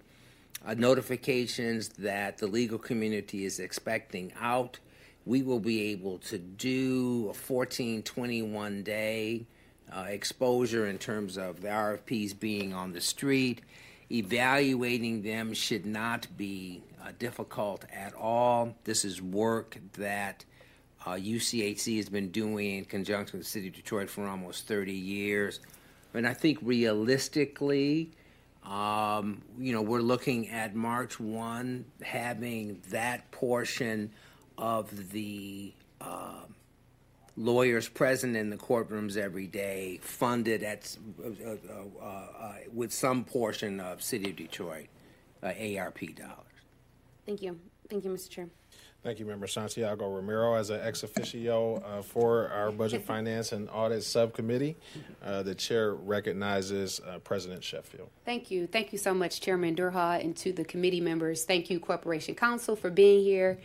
uh, notifications that the legal community is expecting out. We will be able to do a 14, 21 day uh, exposure in terms of the RFPs being on the street. Evaluating them should not be uh, difficult at all. This is work that uh, UCHC has been doing in conjunction with the City of Detroit for almost 30 years. And I think realistically, um, you know, we're looking at March 1 having that portion of the uh, lawyers present in the courtrooms every day funded at uh, uh, uh with some portion of City of Detroit uh, ARP dollars. Thank you. Thank you, Mr. Chair. Thank you, Member Santiago Romero. As an ex officio uh, for our Budget, Finance, and Audit Subcommittee, uh, the chair recognizes uh, President Sheffield. Thank you. Thank you so much, Chairman Durhal, and to the committee members. Thank you, Corporation Counsel, for being here.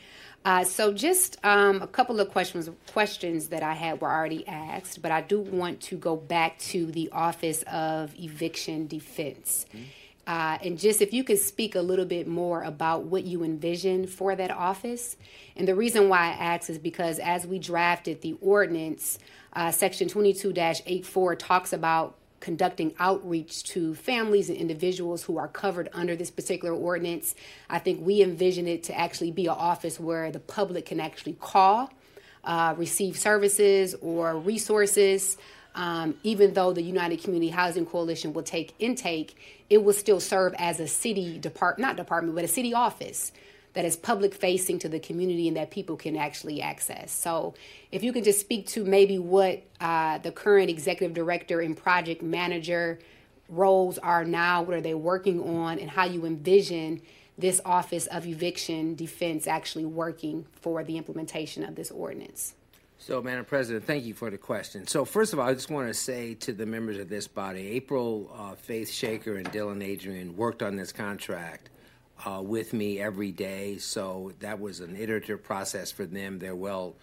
Uh, so, just um, a couple of questions questions that I had were already asked, but I do want to go back to the Office of Eviction Defense. Mm-hmm. Uh, and just if you could speak a little bit more about what you envision for that office. And the reason why I ask is because as we drafted the ordinance, uh, Section 22 84 talks about conducting outreach to families and individuals who are covered under this particular ordinance. I think we envision it to actually be an office where the public can actually call, uh, receive services or resources. Um, even though the United Community Housing Coalition will take intake, it will still serve as a city depart not department, but a city office that is public facing to the community and that people can actually access. So, if you can just speak to maybe what uh, the current executive director and project manager roles are now, what are they working on, and how you envision this Office of Eviction Defense actually working for the implementation of this ordinance. So, Madam President, thank you for the question. So, first of all, I just want to say to the members of this body, April uh, Faith-Slaker and Dylan Adrian worked on this contract uh, with me every day. So that was an iterative process for them. They're well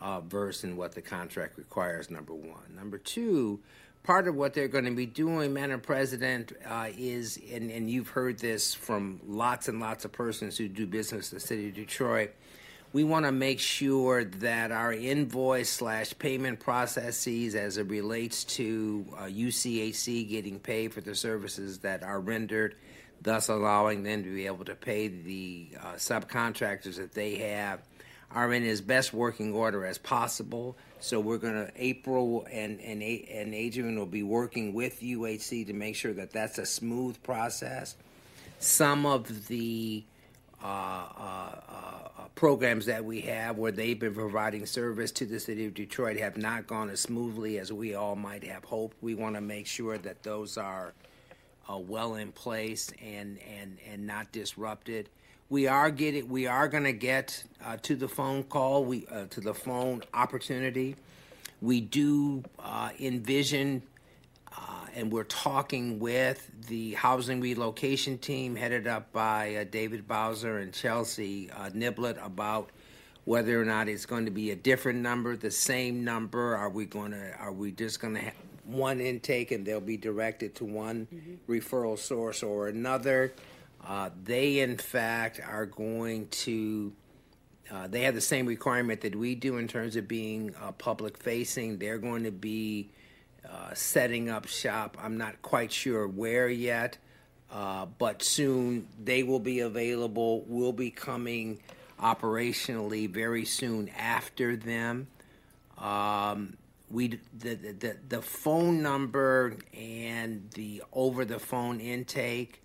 uh, versed in what the contract requires. Number one. Number two. Part of what they're going to be doing, Madam President, uh, is, and, and you've heard this from lots and lots of persons who do business in the city of Detroit, we want to make sure that our invoice slash payment processes as it relates to uh, getting paid for the services that are rendered, thus allowing them to be able to pay the uh, subcontractors that they have, are in as best working order as possible. So we're going to April and and and Adrian will be working with UHC to make sure that that's a smooth process. Some of the programs that we have where they've been providing service to the city of Detroit have not gone as smoothly as we all might have hoped. We want to make sure that those are uh, well in place and, and, and not disrupted. We are getting we are going to get uh, to the phone call we uh, to the phone opportunity. We do envision and we're talking with the housing relocation team headed up by uh, David Bowser and Chelsea uh, Neblett about whether or not it's going to be a different number, the same number. Are we going to? Are we just going to have one intake and they'll be directed to one mm-hmm. referral source or another? Uh, they, in fact, are going to. Uh, they have the same requirement that we do in terms of being uh, public facing. They're going to be uh, setting up shop. I'm not quite sure where yet, uh, but soon they will be available. We'll be coming operationally very soon after them. Um, we the, the the phone number and the over the phone intake.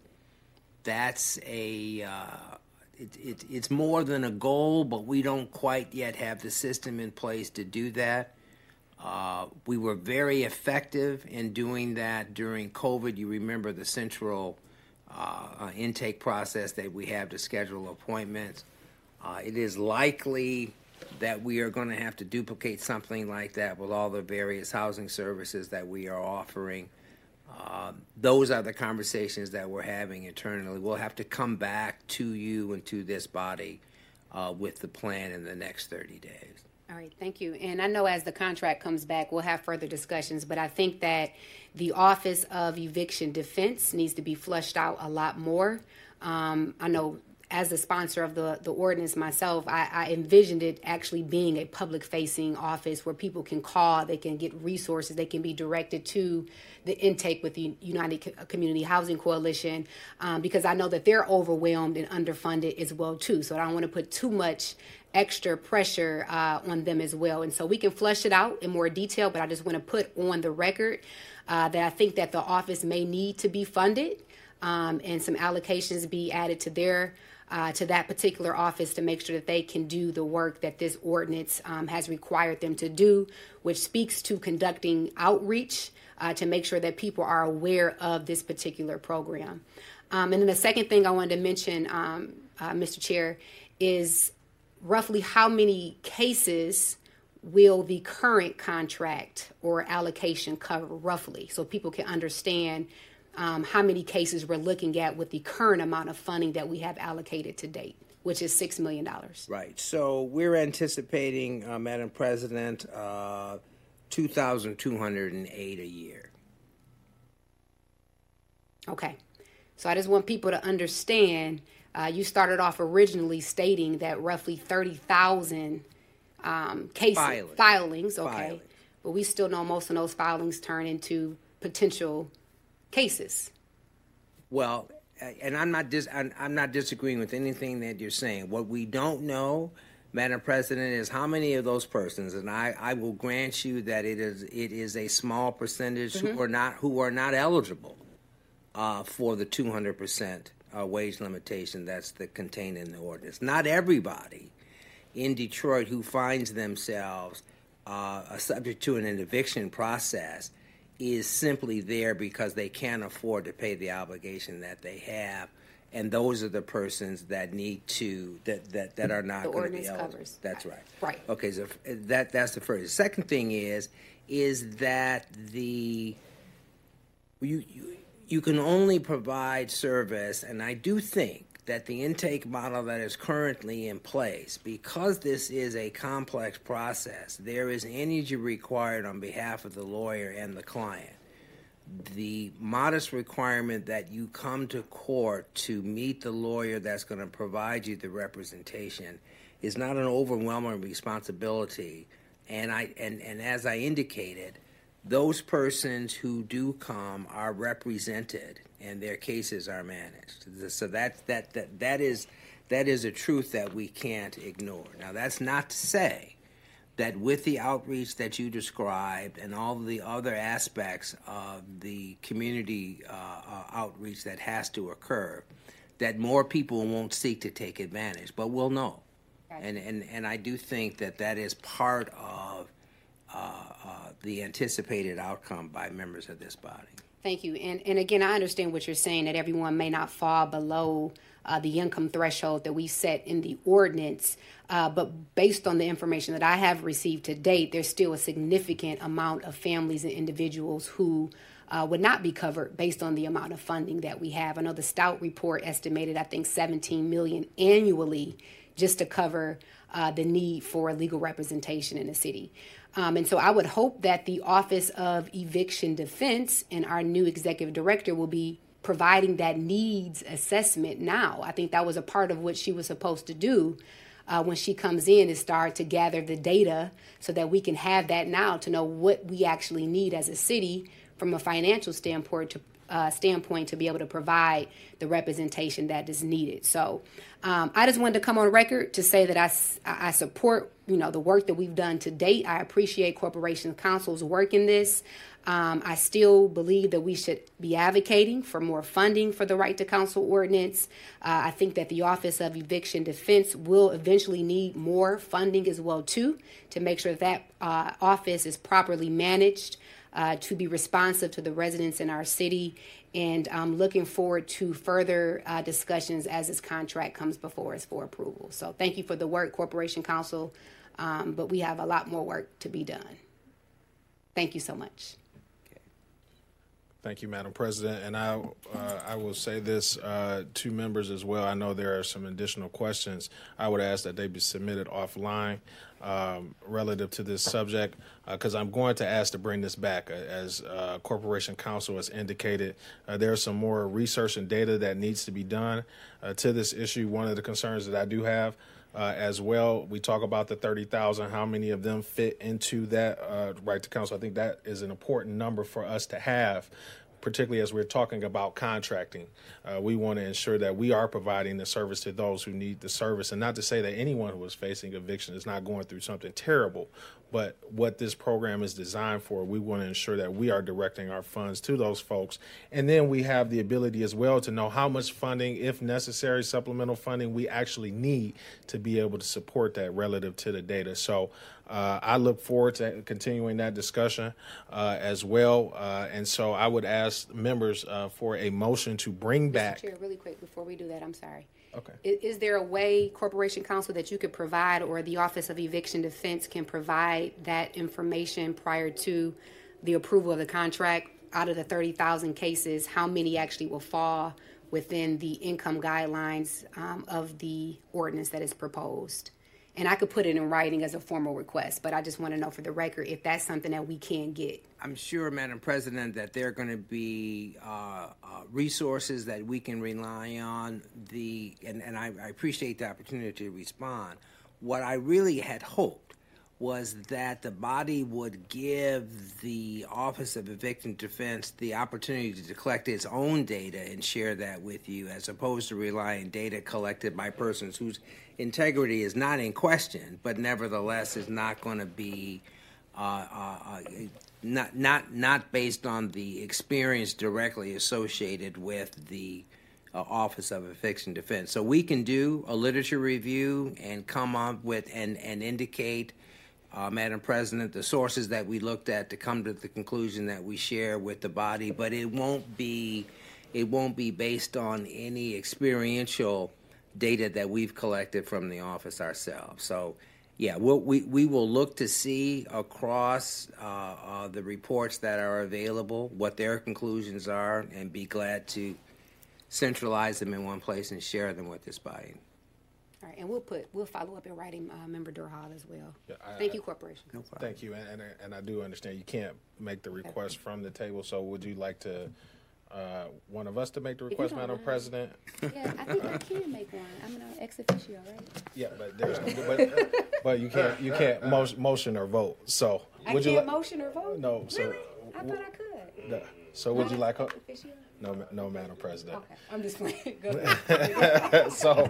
That's a uh, it, it, it's more than a goal, but we don't quite yet have the system in place to do that. Uh, we were very effective in doing that during COVID. You remember the central uh, uh, intake process that we have to schedule appointments. Uh, it is likely that we are going to have to duplicate something like that with all the various housing services that we are offering. Uh, those are the conversations that we're having internally. We'll have to come back to you and to this body with the plan in the next 30 days. All right, thank you. And I know as the contract comes back, we'll have further discussions, but I think that the Office of Eviction Defense needs to be flushed out a lot more. Um, I know as the sponsor of the, the ordinance myself, I, I envisioned it actually being a public facing office where people can call, they can get resources, they can be directed to the intake with the United Community Housing Coalition um, because I know that they're overwhelmed and underfunded as well too. So I don't want to put too much extra pressure uh, on them as well. And so we can flush it out in more detail, but I just want to put on the record uh, that I think that the office may need to be funded um, and some allocations be added to their uh, to that particular office to make sure that they can do the work that this ordinance um, has required them to do, which speaks to conducting outreach uh, to make sure that people are aware of this particular program. Um, and then the second thing I wanted to mention, um, uh, Mr. Chair, is roughly how many cases will the current contract or allocation cover roughly so people can understand um, how many cases we're looking at with the current amount of funding that we have allocated to date, which is $6 million. Right. So we're anticipating, uh, Madam President, uh, 2,208 a year. Okay. So I just want people to understand uh, you started off originally stating that roughly 30,000 um, cases, Filings. filings, okay. Filings. But we still know most of those filings turn into potential cases. Well, and I'm not dis- I'm, not disagreeing with anything that you're saying. What we don't know, Madam President, is how many of those persons, and I, I will grant you that it is it is a small percentage Mhm. who are not who are not eligible uh, for the 200 percent uh, wage limitation that's the, contained in the ordinance. Not everybody in Detroit who finds themselves uh, subject to an eviction process is simply there because they can't afford to pay the obligation that they have. And those are the persons that need to that that, that are not The going to be eligible. covers. That's right. Right. Okay, so that that's the first. The second thing is is that the you, you you can only provide service, and I do think that the intake model that is currently in place, because this is a complex process, there is energy required on behalf of the lawyer and the client. The modest requirement that you come to court to meet the lawyer that's going to provide you the representation is not an overwhelming responsibility. And I and, and as I indicated, those persons who do come are represented and their cases are managed. So that that that that is that is a truth that we can't ignore. Now that's not to say that with the outreach that you described and all the other aspects of the community uh, uh, outreach that has to occur, that more people won't seek to take advantage. But we'll know, and and and I do think that that is part of uh, the anticipated outcome by members of this body. Thank you. And, and again, I understand what you're saying that everyone may not fall below uh, the income threshold that we set in the ordinance. Uh, but based on the information that I have received to date, there's still a significant amount of families and individuals who uh, would not be covered based on the amount of funding that we have. I know the Stout report estimated, I think, 17 million annually just to cover uh, the need for legal representation in the city. Um, and so I would hope that the Office of Eviction Defense and our new executive director will be providing that needs assessment now. I think that was a part of what she was supposed to do uh, when she comes in and start to gather the data so that we can have that now to know what we actually need as a city from a financial standpoint to uh, standpoint to be able to provide the representation that is needed. So um, I just wanted to come on record to say that I, I support you know the work that we've done to date. I appreciate Corporation Counsel's work in this. Um, I still believe that we should be advocating for more funding for the right to counsel ordinance. Uh, I think that the Office of Eviction Defense will eventually need more funding as well too to make sure that uh, office is properly managed uh, to be responsive to the residents in our city. And I'm looking forward to further uh, discussions as this contract comes before us for approval. So thank you for the work, Corporation Counsel, um, but we have a lot more work to be done. Thank you so much. Thank you, Madam President. And I, uh, I will say this uh, to members as well. I know there are some additional questions. I would ask that they be submitted offline um, relative to this subject because uh, I'm going to ask to bring this back. Uh, as uh, Corporation Counsel has indicated, uh, there's some more research and data that needs to be done to this issue. One of the concerns that I do have uh, as well. We talk about the 30,000, how many of them fit into that uh, right to counsel. I think that is an important number for us to have. Particularly as we're talking about contracting, uh, we want to ensure that we are providing the service to those who need the service. And not to say that anyone who is facing eviction is not going through something terrible, but what this program is designed for, we want to ensure that we are directing our funds to those folks. And then we have the ability as well to know how much funding, if necessary, supplemental funding we actually need to be able to support that relative to the data. So uh, I look forward to continuing that discussion uh, as well. Uh, and so I would ask members uh, for a motion to bring Mr. back. Chair, really quick before we do that, I'm sorry. Okay. Is, is there a way, Corporation Counsel, that you could provide or the Office of Eviction Defense can provide that information prior to the approval of the contract? Out of the 30,000 cases, how many actually will fall within the income guidelines um, of the ordinance that is proposed? And I could put it in writing as a formal request, but I just want to know for the record if that's something that we can get. I'm sure, Madam President, that there are going to be uh, uh, resources that we can rely on. The and, and I, I appreciate the opportunity to respond. What I really had hoped was that the body would give the Office of Eviction Defense the opportunity to collect its own data and share that with you, as opposed to relying data collected by persons whose integrity is not in question, but nevertheless is not going to be uh, uh, uh, not not not based on the experience directly associated with the uh, Office of Eviction Defense. So we can do a literature review and come up with and and indicate uh, Madam President, the sources that we looked at to come to the conclusion that we share with the body, but it won't be it won't be based on any experiential data that we've collected from the office ourselves. So, yeah, we'll, we we will look to see across uh, uh, the reports that are available what their conclusions are, and be glad to centralize them in one place and share them with this body. All right, and we'll put we'll follow up in writing, uh, Member Durhal as well. Yeah, I- Thank I- you, Corporation. No problem. Thank you, and, and, and I do understand you can't make the request from the table, so would you like to, uh, one of us to make the request, Madam mind. President? Yeah, I think I can make one. I'm an ex officio, right? Yeah, but there's, but, but you can't, you can't motion, motion or vote, so. I would you can't like? motion or vote. No, so. Really? I thought I could. No. So would you like, her- Ex officio? no, ma- no, Madam President. Okay, I'm just playing. Go ahead. So,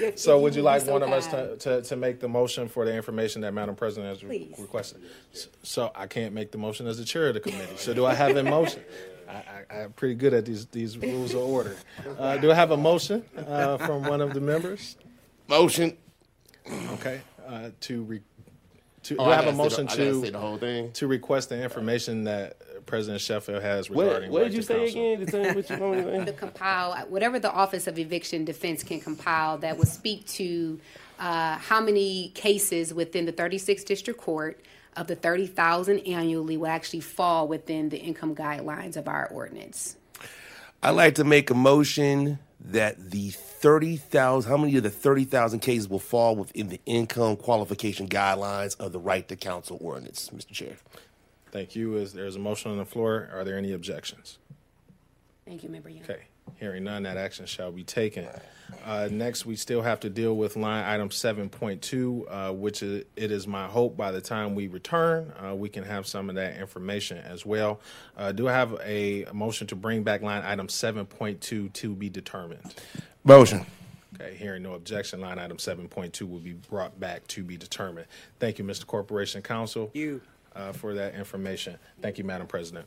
If- so if would you like be so one of us kind. to, to, to make the motion for the information that Madam President has re- Please. requested? S- So I can't make the motion as the chair of the committee. So do I have a motion? I, I, I'm pretty good at these, these rules of order. Uh, do I have a motion, uh, from one of the members? Motion. Okay, uh, to re, to, Oh, do I I have a motion the- gotta to? the whole thing? To request the information that President Sheffield has What, regarding. what right did you say counsel. again? The what you to to compile whatever the Office of Eviction Defense can compile that would speak to uh, how many cases within the 36th District Court of the 30,000 annually will actually fall within the income guidelines of our ordinance. I'd like to make a motion that the 30,000, how many of the 30,000 cases will fall within the income qualification guidelines of the right to counsel ordinance, Mr. Chair? Thank you. Is there's a motion on the floor? Are there any objections? Thank you, Member Young. Okay, hearing none, that action shall be taken. Uh, next, we still have to deal with line item seven point two, uh, which is, it is my hope by the time we return, uh, we can have some of that information as well. Uh, do I have a motion to bring back line item seven point two to be determined? Motion. Okay, hearing no objection, line item seven point two will be brought back to be determined. Thank you, Mr. Corporation Counsel. You. Uh, for that information. Thank you, Madam President.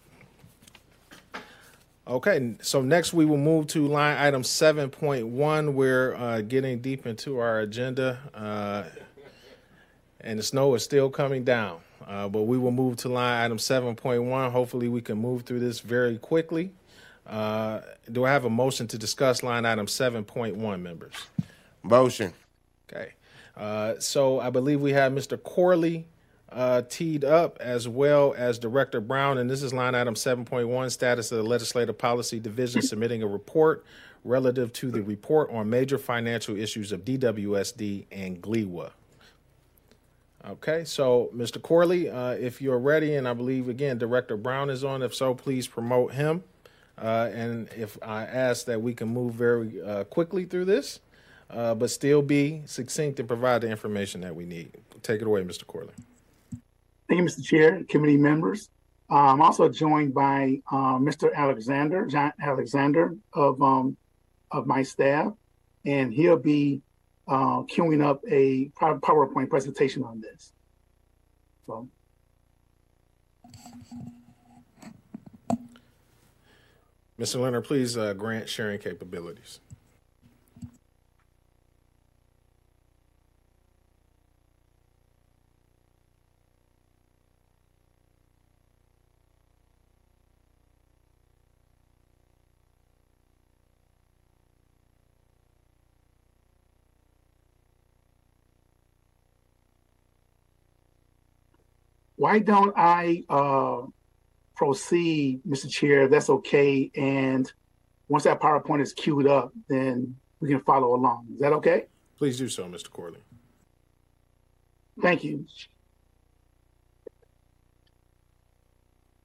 Okay, so next we will move to line item seven point one. We're uh, getting deep into our agenda, uh, and the snow is still coming down. Uh, but we will move to line item seven point one. Hopefully, we can move through this very quickly. Uh, do I have a motion to discuss line item seven point one, members? Motion. Okay. Uh, so I believe we have Mr. Corley uh, teed up, as well as Director Brown. And this is line item 7.1 status of the Legislative Policy Division submitting a report relative to the report on major financial issues of DWSD and GLEWA. Okay, so Mr. Corley, uh, if you're ready, and I believe again Director Brown is on. If so, please promote him. Uh, and if I ask that we can move very uh, quickly through this, uh, but still be succinct and provide the information that we need. Take it away, Mr. Corley. Thank you, Mr. Chair, committee members. Uh, I'm also joined by uh, Mr. Alexander, John Alexander of um, of my staff, and he'll be uh, queuing up a PowerPoint presentation on this. So. Mr. Leonard, please uh, grant sharing capabilities. Why don't I uh, proceed, Mr. Chair? That's okay. And once that PowerPoint is queued up, then we can follow along. Is that okay? Please do so, Mr. Corley. Thank you.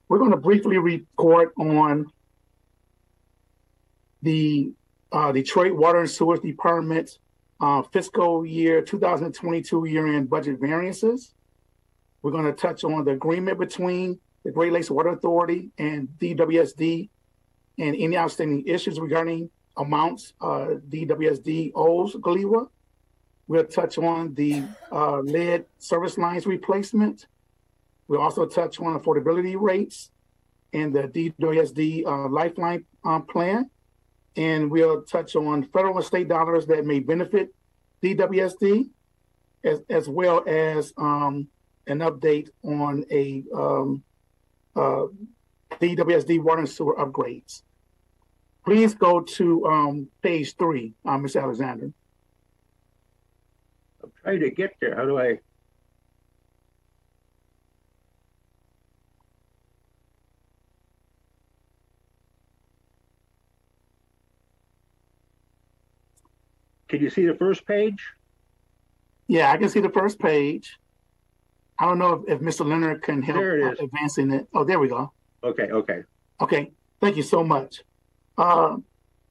We're going to briefly report on the uh, Detroit Water and Sewer Department uh, fiscal year 2022 year-end budget variances. We're going to touch on the agreement between the Great Lakes Water Authority and DWSD and any outstanding issues regarding amounts uh, DWSD owes GLEWA. We'll touch on the uh, lead service lines replacement. We'll also touch on affordability rates and the DWSD uh, Lifeline um, plan. And we'll touch on federal and state dollars that may benefit DWSD, as, as well as um, an update on a um, uh, DWSD water and sewer upgrades. Please go to um, page three, uh, Ms. Alexander. I'm trying to get there. How do I? Can you see the first page? Yeah, I can see the first page. I don't know if, if Mr. Leonard can help There it is. advancing it. Oh, there we go. Okay, okay. Okay, thank you so much. Uh,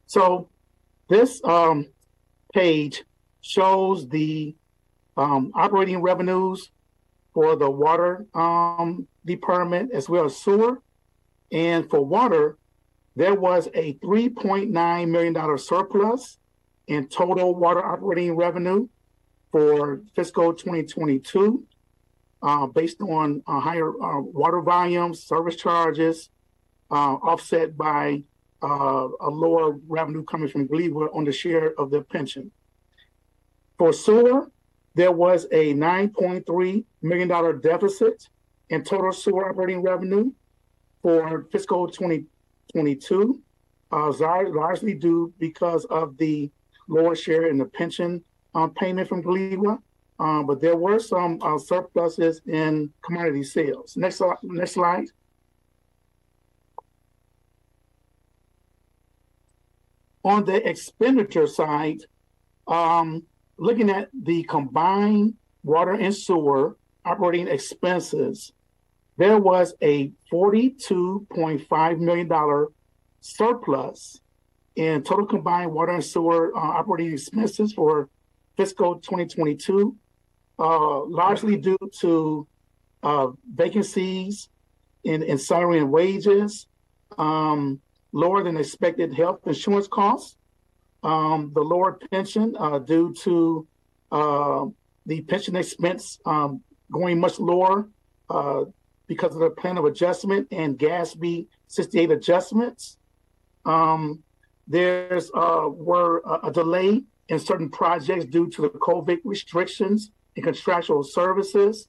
so this um, page shows the um, operating revenues for the water um, department as well as sewer. And for water, there was a $3.9 million surplus in total water operating revenue for fiscal 2022 uh, based on uh, higher uh, water volumes, service charges, uh, offset by uh, a lower revenue coming from GLEWA on the share of the pension. For sewer, there was a $9.3 million deficit in total sewer operating revenue for fiscal 2022, uh, largely due because of the lower share in the pension payment from GLEWA. Um, but there were some uh, surpluses in commodity sales. Next, next slide. On the expenditure side, um, looking at the combined water and sewer operating expenses, there was a $42.5 million surplus in total combined water and sewer uh, operating expenses for fiscal 2022 uh, largely due to uh, vacancies in, in salary and wages, um, lower than expected health insurance costs, um, the lower pension uh, due to uh, the pension expense um, going much lower uh, because of the plan of adjustment and GASB 68 adjustments. Um, there's uh, were a, a delay in certain projects due to the COVID restrictions in contractual services,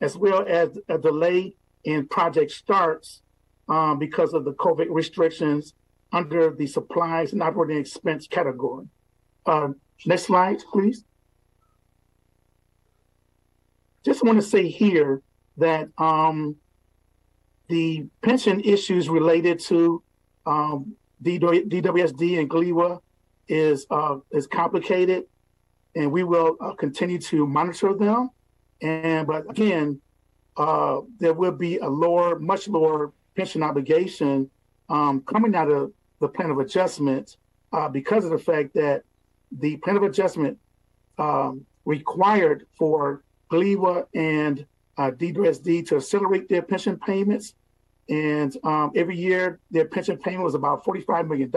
as well as a delay in project starts um, because of the COVID restrictions under the supplies and operating expense category. Uh, next slide, please. Just want to say here that um, the pension issues related to um, DWSD and GLEWA is uh, is complicated, and we will uh, continue to monitor them. And but again, uh, there will be a lower, much lower pension obligation um, coming out of the plan of adjustment uh, because of the fact that the plan of adjustment um, required for GLEWA and uh, DWSD to accelerate their pension payments. And um, every year, their pension payment was about $45 million.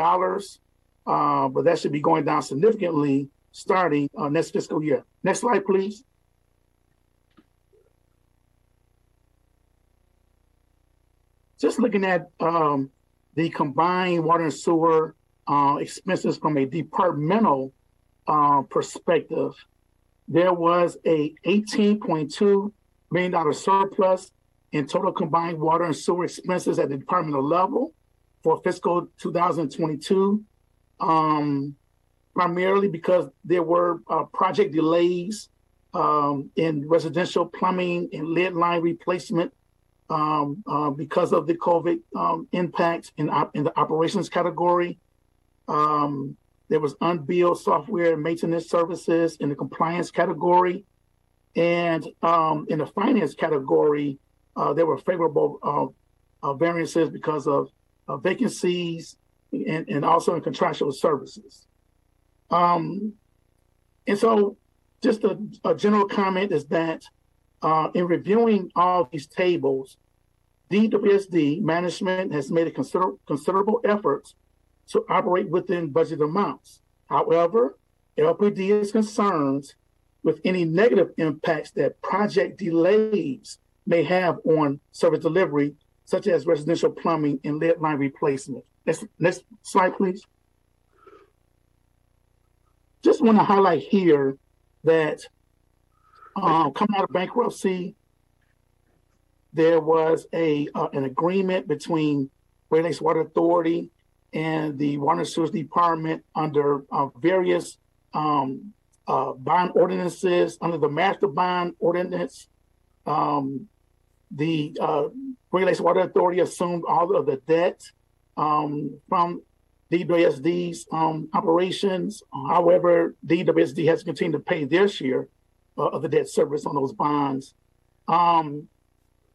Uh, but that should be going down significantly starting uh, next fiscal year. Next slide, please. Just looking at um, the combined water and sewer uh, expenses from a departmental uh, perspective, there was a $18.2 million surplus in total combined water and sewer expenses at the departmental level for fiscal 2022, um, primarily because there were uh, project delays um, in residential plumbing and lead line replacement um, uh, because of the COVID um, impact in, op- in the operations category. Um, there was unbilled software maintenance services in the compliance category. And um, in the finance category, uh, there were favorable uh, uh, variances because of vacancies and, and, also in contractual services. Um, and so, just a, a, general comment is that uh, in reviewing all these tables, DWSD management has made a consider- considerable efforts to operate within budget amounts. However, LPD is concerned with any negative impacts that project delays may have on service delivery, such as residential plumbing and lead line replacement. Next, next slide, please. Just want to highlight here that um, coming out of bankruptcy, there was a uh, an agreement between Great Lakes Water Authority and the Water Sewers Department under uh, various um, uh, bond ordinances, under the master bond ordinance. Um, the uh, Great Lakes Water Authority assumed all of the debt um, from DWSD's um, operations. However, DWSD has continued to pay their share uh, of the debt service on those bonds. Um,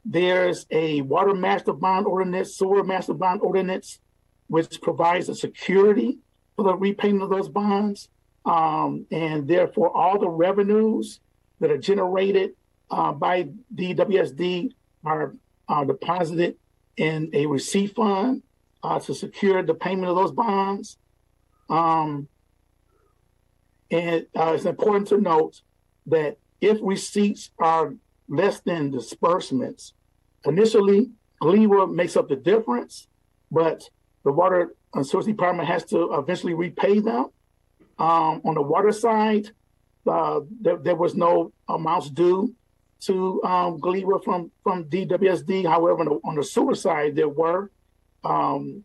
there's a water master bond ordinance, sewer master bond ordinance, which provides a security for the repayment of those bonds. Um, and therefore, all the revenues that are generated uh, by DWSD are, are deposited in a receipt fund uh, to secure the payment of those bonds. Um, and uh, it's important to note that if receipts are less than disbursements, initially GLEWA makes up the difference, but the water and sewer department has to eventually repay them. Um, on the water side, uh, there, there, was no amounts due to um, from from DWSD. However, on the, on the sewer side, there were um,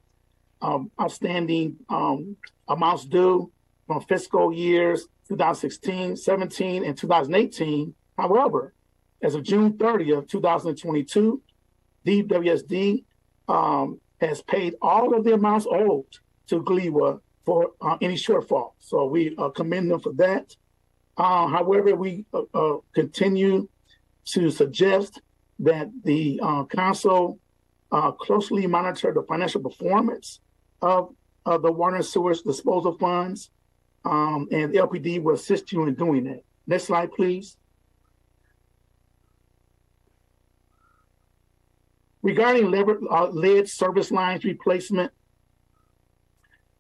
um, outstanding um, amounts due from fiscal years 2016, 17, and 2018. However, as of June 30th, 2022, DWSD um, has paid all of the amounts owed to GLEWA for uh, any shortfall. So we uh, commend them for that. Uh, however, we uh, uh, continue to suggest that the uh, closely monitor the financial performance of, of the water and sewers disposal funds, um, and LPD will assist you in doing that. Next slide, please. Regarding uh, lead service lines replacement,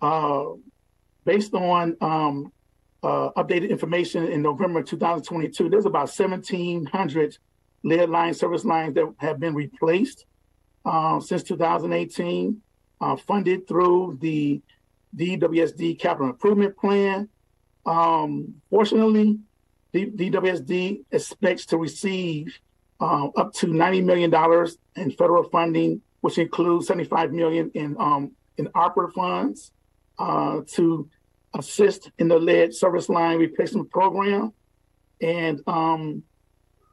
uh, based on um, uh, updated information in November 2022, there's about 1,700 lead line service lines that have been replaced uh, since 2018, uh, funded through the DWSD Capital Improvement Plan. Um, fortunately, DWSD expects to receive uh, up to $90 million in federal funding, which includes 75 million in um, in ARPA funds uh, to assist in the lead service line replacement program. And um,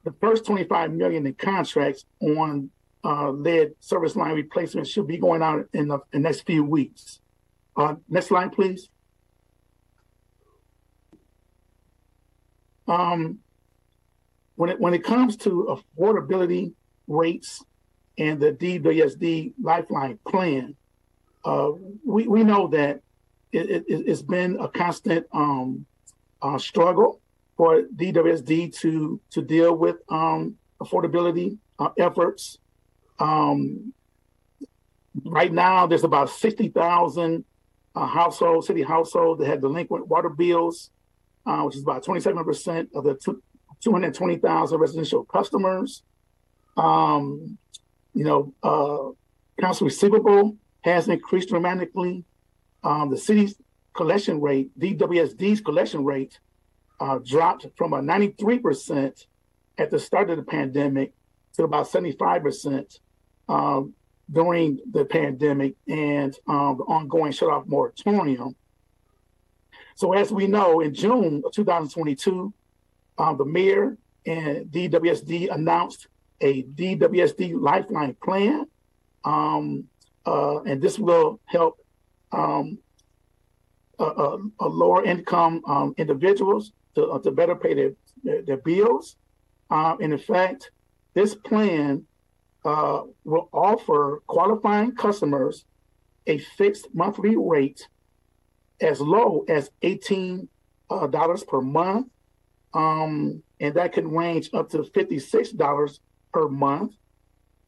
the first 25 million in contracts on uh, lead service line replacement should be going out in the, in the next few weeks. Uh, next slide, please. Um, when it when it comes to affordability rates and the DWSD Lifeline plan, uh, we we know that it, it, has been a constant um, uh, struggle for DWSD to to deal with um, affordability uh, efforts. Um, right now, there's about sixty thousand uh, households, city households that have delinquent water bills, uh, which is about twenty seven percent of the twenty thousand residential customers. Um, you know, uh, accounts receivable has increased dramatically. Um, the city's collection rate, DWSD's collection rate, uh, dropped from a 93% at the start of the pandemic to about 75% um, during the pandemic and um, the ongoing shut-off moratorium. So as we know, in June of 2022, uh, the mayor and DWSD announced a DWSD Lifeline plan, um, uh, and this will help um, uh, lower income um, individuals to, uh, to better pay their, their, their bills. Um, and in fact, this plan uh, will offer qualifying customers a fixed monthly rate as low as $18 uh, per month. Um, and that can range up to $56 per month.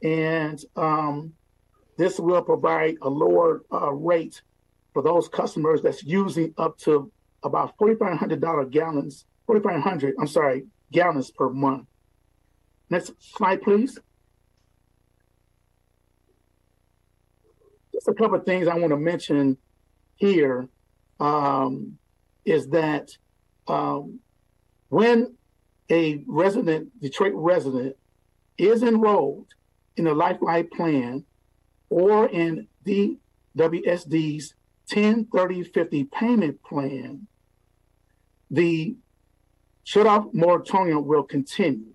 And um, this will provide a lower uh, rate for those customers that's using up to about $4,500 gallons, 4,500, I'm sorry, gallons per month. Next slide, please. Just a couple of things I want to mention here um, is that um, when a resident, Detroit resident, is enrolled in a Lifeline plan or in DWSD's 10 30 50 payment plan, the shut off moratorium will continue.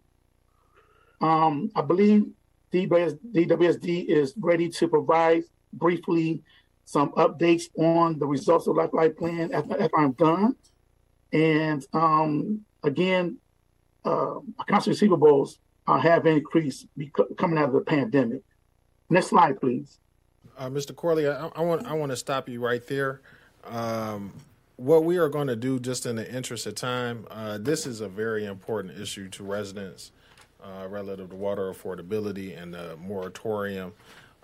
Um, I believe DWS, DWSD is ready to provide briefly some updates on the results of Lifeline Plan after, after I'm done. And um, again, uh, accounts receivables uh, have increased coming out of the pandemic. Next slide, please. Uh, Mr. Corley, I, I, want I want to stop you right there. Um, what we are going to do, just in the interest of time, uh, this is a very important issue to residents uh, relative to water affordability and the moratorium.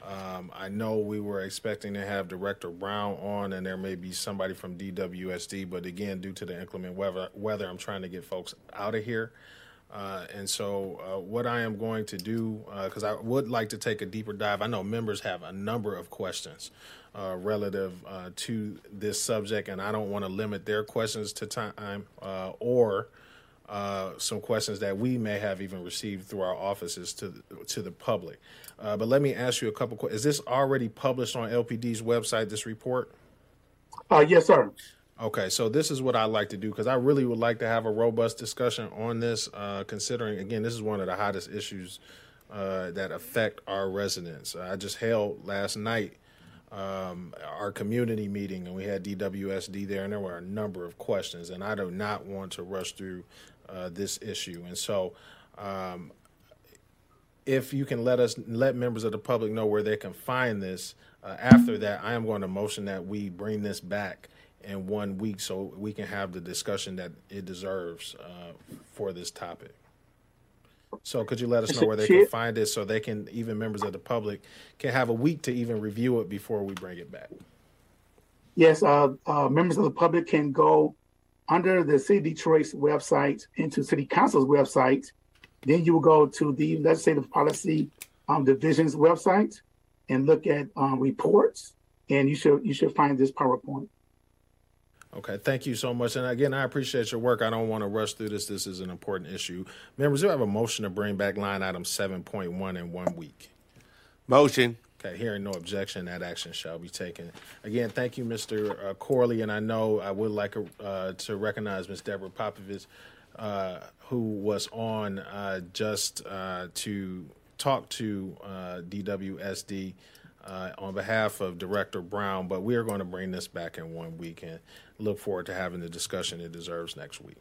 Um, I know we were expecting to have Director Brown on, and there may be somebody from DWSD, but again, due to the inclement weather, weather I'm trying to get folks out of here. Uh, and so, uh, what I am going to do, because uh, I would like to take a deeper dive, I know members have a number of questions uh, relative uh, to this subject, and I don't want to limit their questions to time uh, some questions that we may have even received through our offices to to the public. but let me ask you a couple. questions. Is this already published on LPD's website? This report? yes, sir. Okay, so this is what I like to do because I really would like to have a robust discussion on this, uh, considering, again, this is one of the hottest issues uh, that affect our residents. I just held last night um, our community meeting and we had DWSD there, and there were a number of questions, and I do not want to rush through uh, this issue. And so, um, if you can let us let members of the public know where they can find this, uh, after that, I am going to motion that we bring this back in one week so we can have the discussion that it deserves uh, for this topic. So could you let us know where they can find it so they can even members of the public can have a week to even review it before we bring it back? Yes, uh, uh, members of the public can go under the City Detroit's website into City Council's website. Then you will go to the Legislative Policy um, Division's website and look at um, reports, and you should you should find this PowerPoint. Okay, thank you so much. And again, I appreciate your work. I don't want to rush through this. This is an important issue. Members, do have a motion to bring back line item 7.1 in one week? Motion. Okay, hearing no objection, that action shall be taken. Again, thank you, Mr. Uh, Corley. And I know I would like uh, to recognize Ms. Deborah Popovich uh, who was on uh, just uh, to talk to DWSD uh, on behalf of Director Brown, but we are going to bring this back in one week and look forward to having the discussion it deserves next week.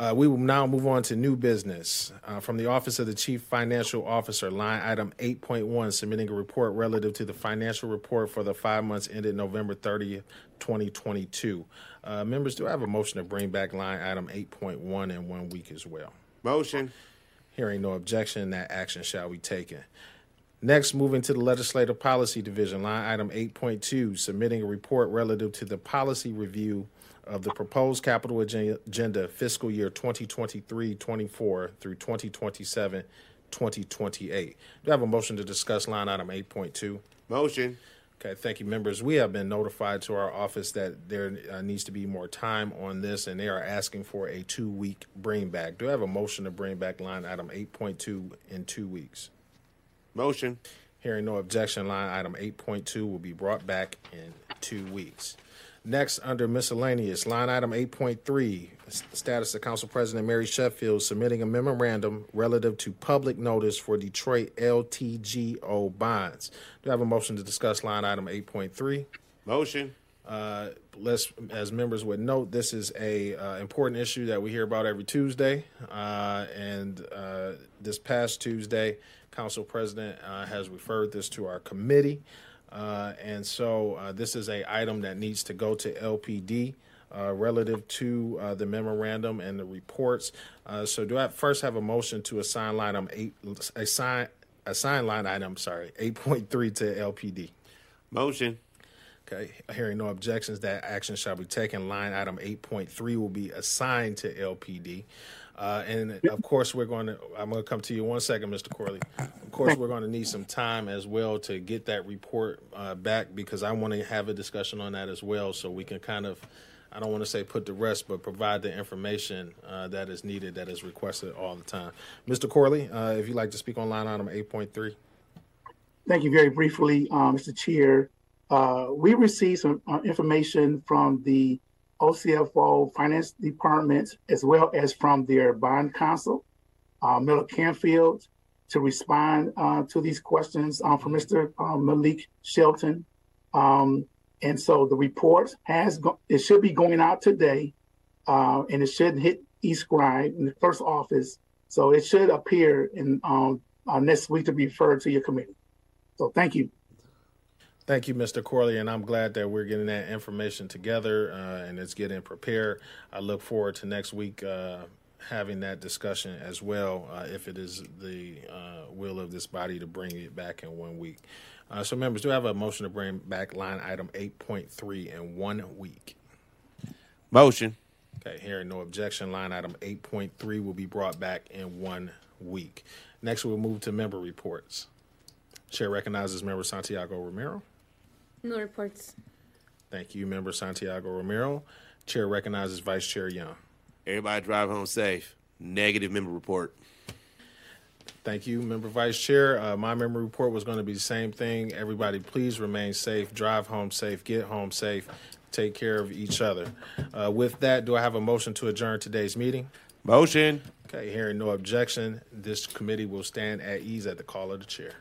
Uh, we will now move on to new business. Uh, from the Office of the Chief Financial Officer, line item 8.1, submitting a report relative to the financial report for the five months ended November 30th, 2022. Uh, members, do I have a motion to bring back line item 8.1 in one week as well? Motion. Hearing no objection, that action shall be taken. Next, moving to the Legislative Policy Division, line item 8.2, submitting a report relative to the policy review of the proposed capital agenda fiscal year 2023-24 through 2027-2028. Do I have a motion to discuss line item 8.2? Motion. Okay, thank you, members. We have been notified to our office that there uh, needs to be more time on this, and they are asking for a two-week bring back. Do I have a motion to bring back line item 8.2 in two weeks? Motion. Hearing no objection, line item 8.2 will be brought back in two weeks. Next, under miscellaneous, line item 8.3, status of Council President Mary Sheffield submitting a memorandum relative to public notice for Detroit LTGO bonds. Do I have a motion to discuss line item 8.3? Motion. Uh, let's, as members would note, this is a uh, important issue that we hear about every Tuesday. Uh, and uh, this past Tuesday, Council President uh, has referred this to our committee. Uh, and so uh, this is a item that needs to go to LPD uh, relative to uh, the memorandum and the reports. Uh, so do I first have a motion to assign line item eight, assign, assign line item, sorry, 8.3 to LPD? Motion. Okay, hearing no objections, that action shall be taken. Line item 8.3 will be assigned to LPD. Uh, and of course, we're going to, I'm going to come to you one second, Mr. Corley. Of course, we're going to need some time as well to get that report uh, back because I want to have a discussion on that as well so we can kind of, I don't want to say put the rest, but provide the information uh, that is needed, that is requested all the time. Mr. Corley, uh, if you'd like to speak on line item 8.3. Thank you very briefly, uh, Mr. Chair. Uh, we received some information from the OCFO Finance Department, as well as from their bond counsel, uh, Miller Canfield, to respond uh, to these questions um, from Mr. Uh, Malik Shelton. Um, and so the report has go- it should be going out today, uh, and it should hit eScribe in the first office. So it should appear in um, uh, next week to be referred to your committee. So thank you. Thank you, Mr. Corley, and I'm glad that we're getting that information together uh, and it's getting prepared. I look forward to next week uh, having that discussion as well, uh, if it is the uh, will of this body to bring it back in one week. Uh, so, members, do I have a motion to bring back line item 8.3 in one week? Motion. Okay, hearing no objection, line item 8.3 will be brought back in one week. Next, we'll move to member reports. Chair recognizes Member Santiago Romero. No reports. Thank you, Member Santiago Romero. Chair recognizes Vice Chair Young. Everybody drive home safe. Negative member report. Thank you, Member Vice Chair. Uh, my member report was going to be the same thing. Everybody, please remain safe, drive home safe, get home safe, take care of each other. Uh, with that, do I have a motion to adjourn today's meeting? Motion. Okay, hearing no objection, this committee will stand at ease at the call of the chair.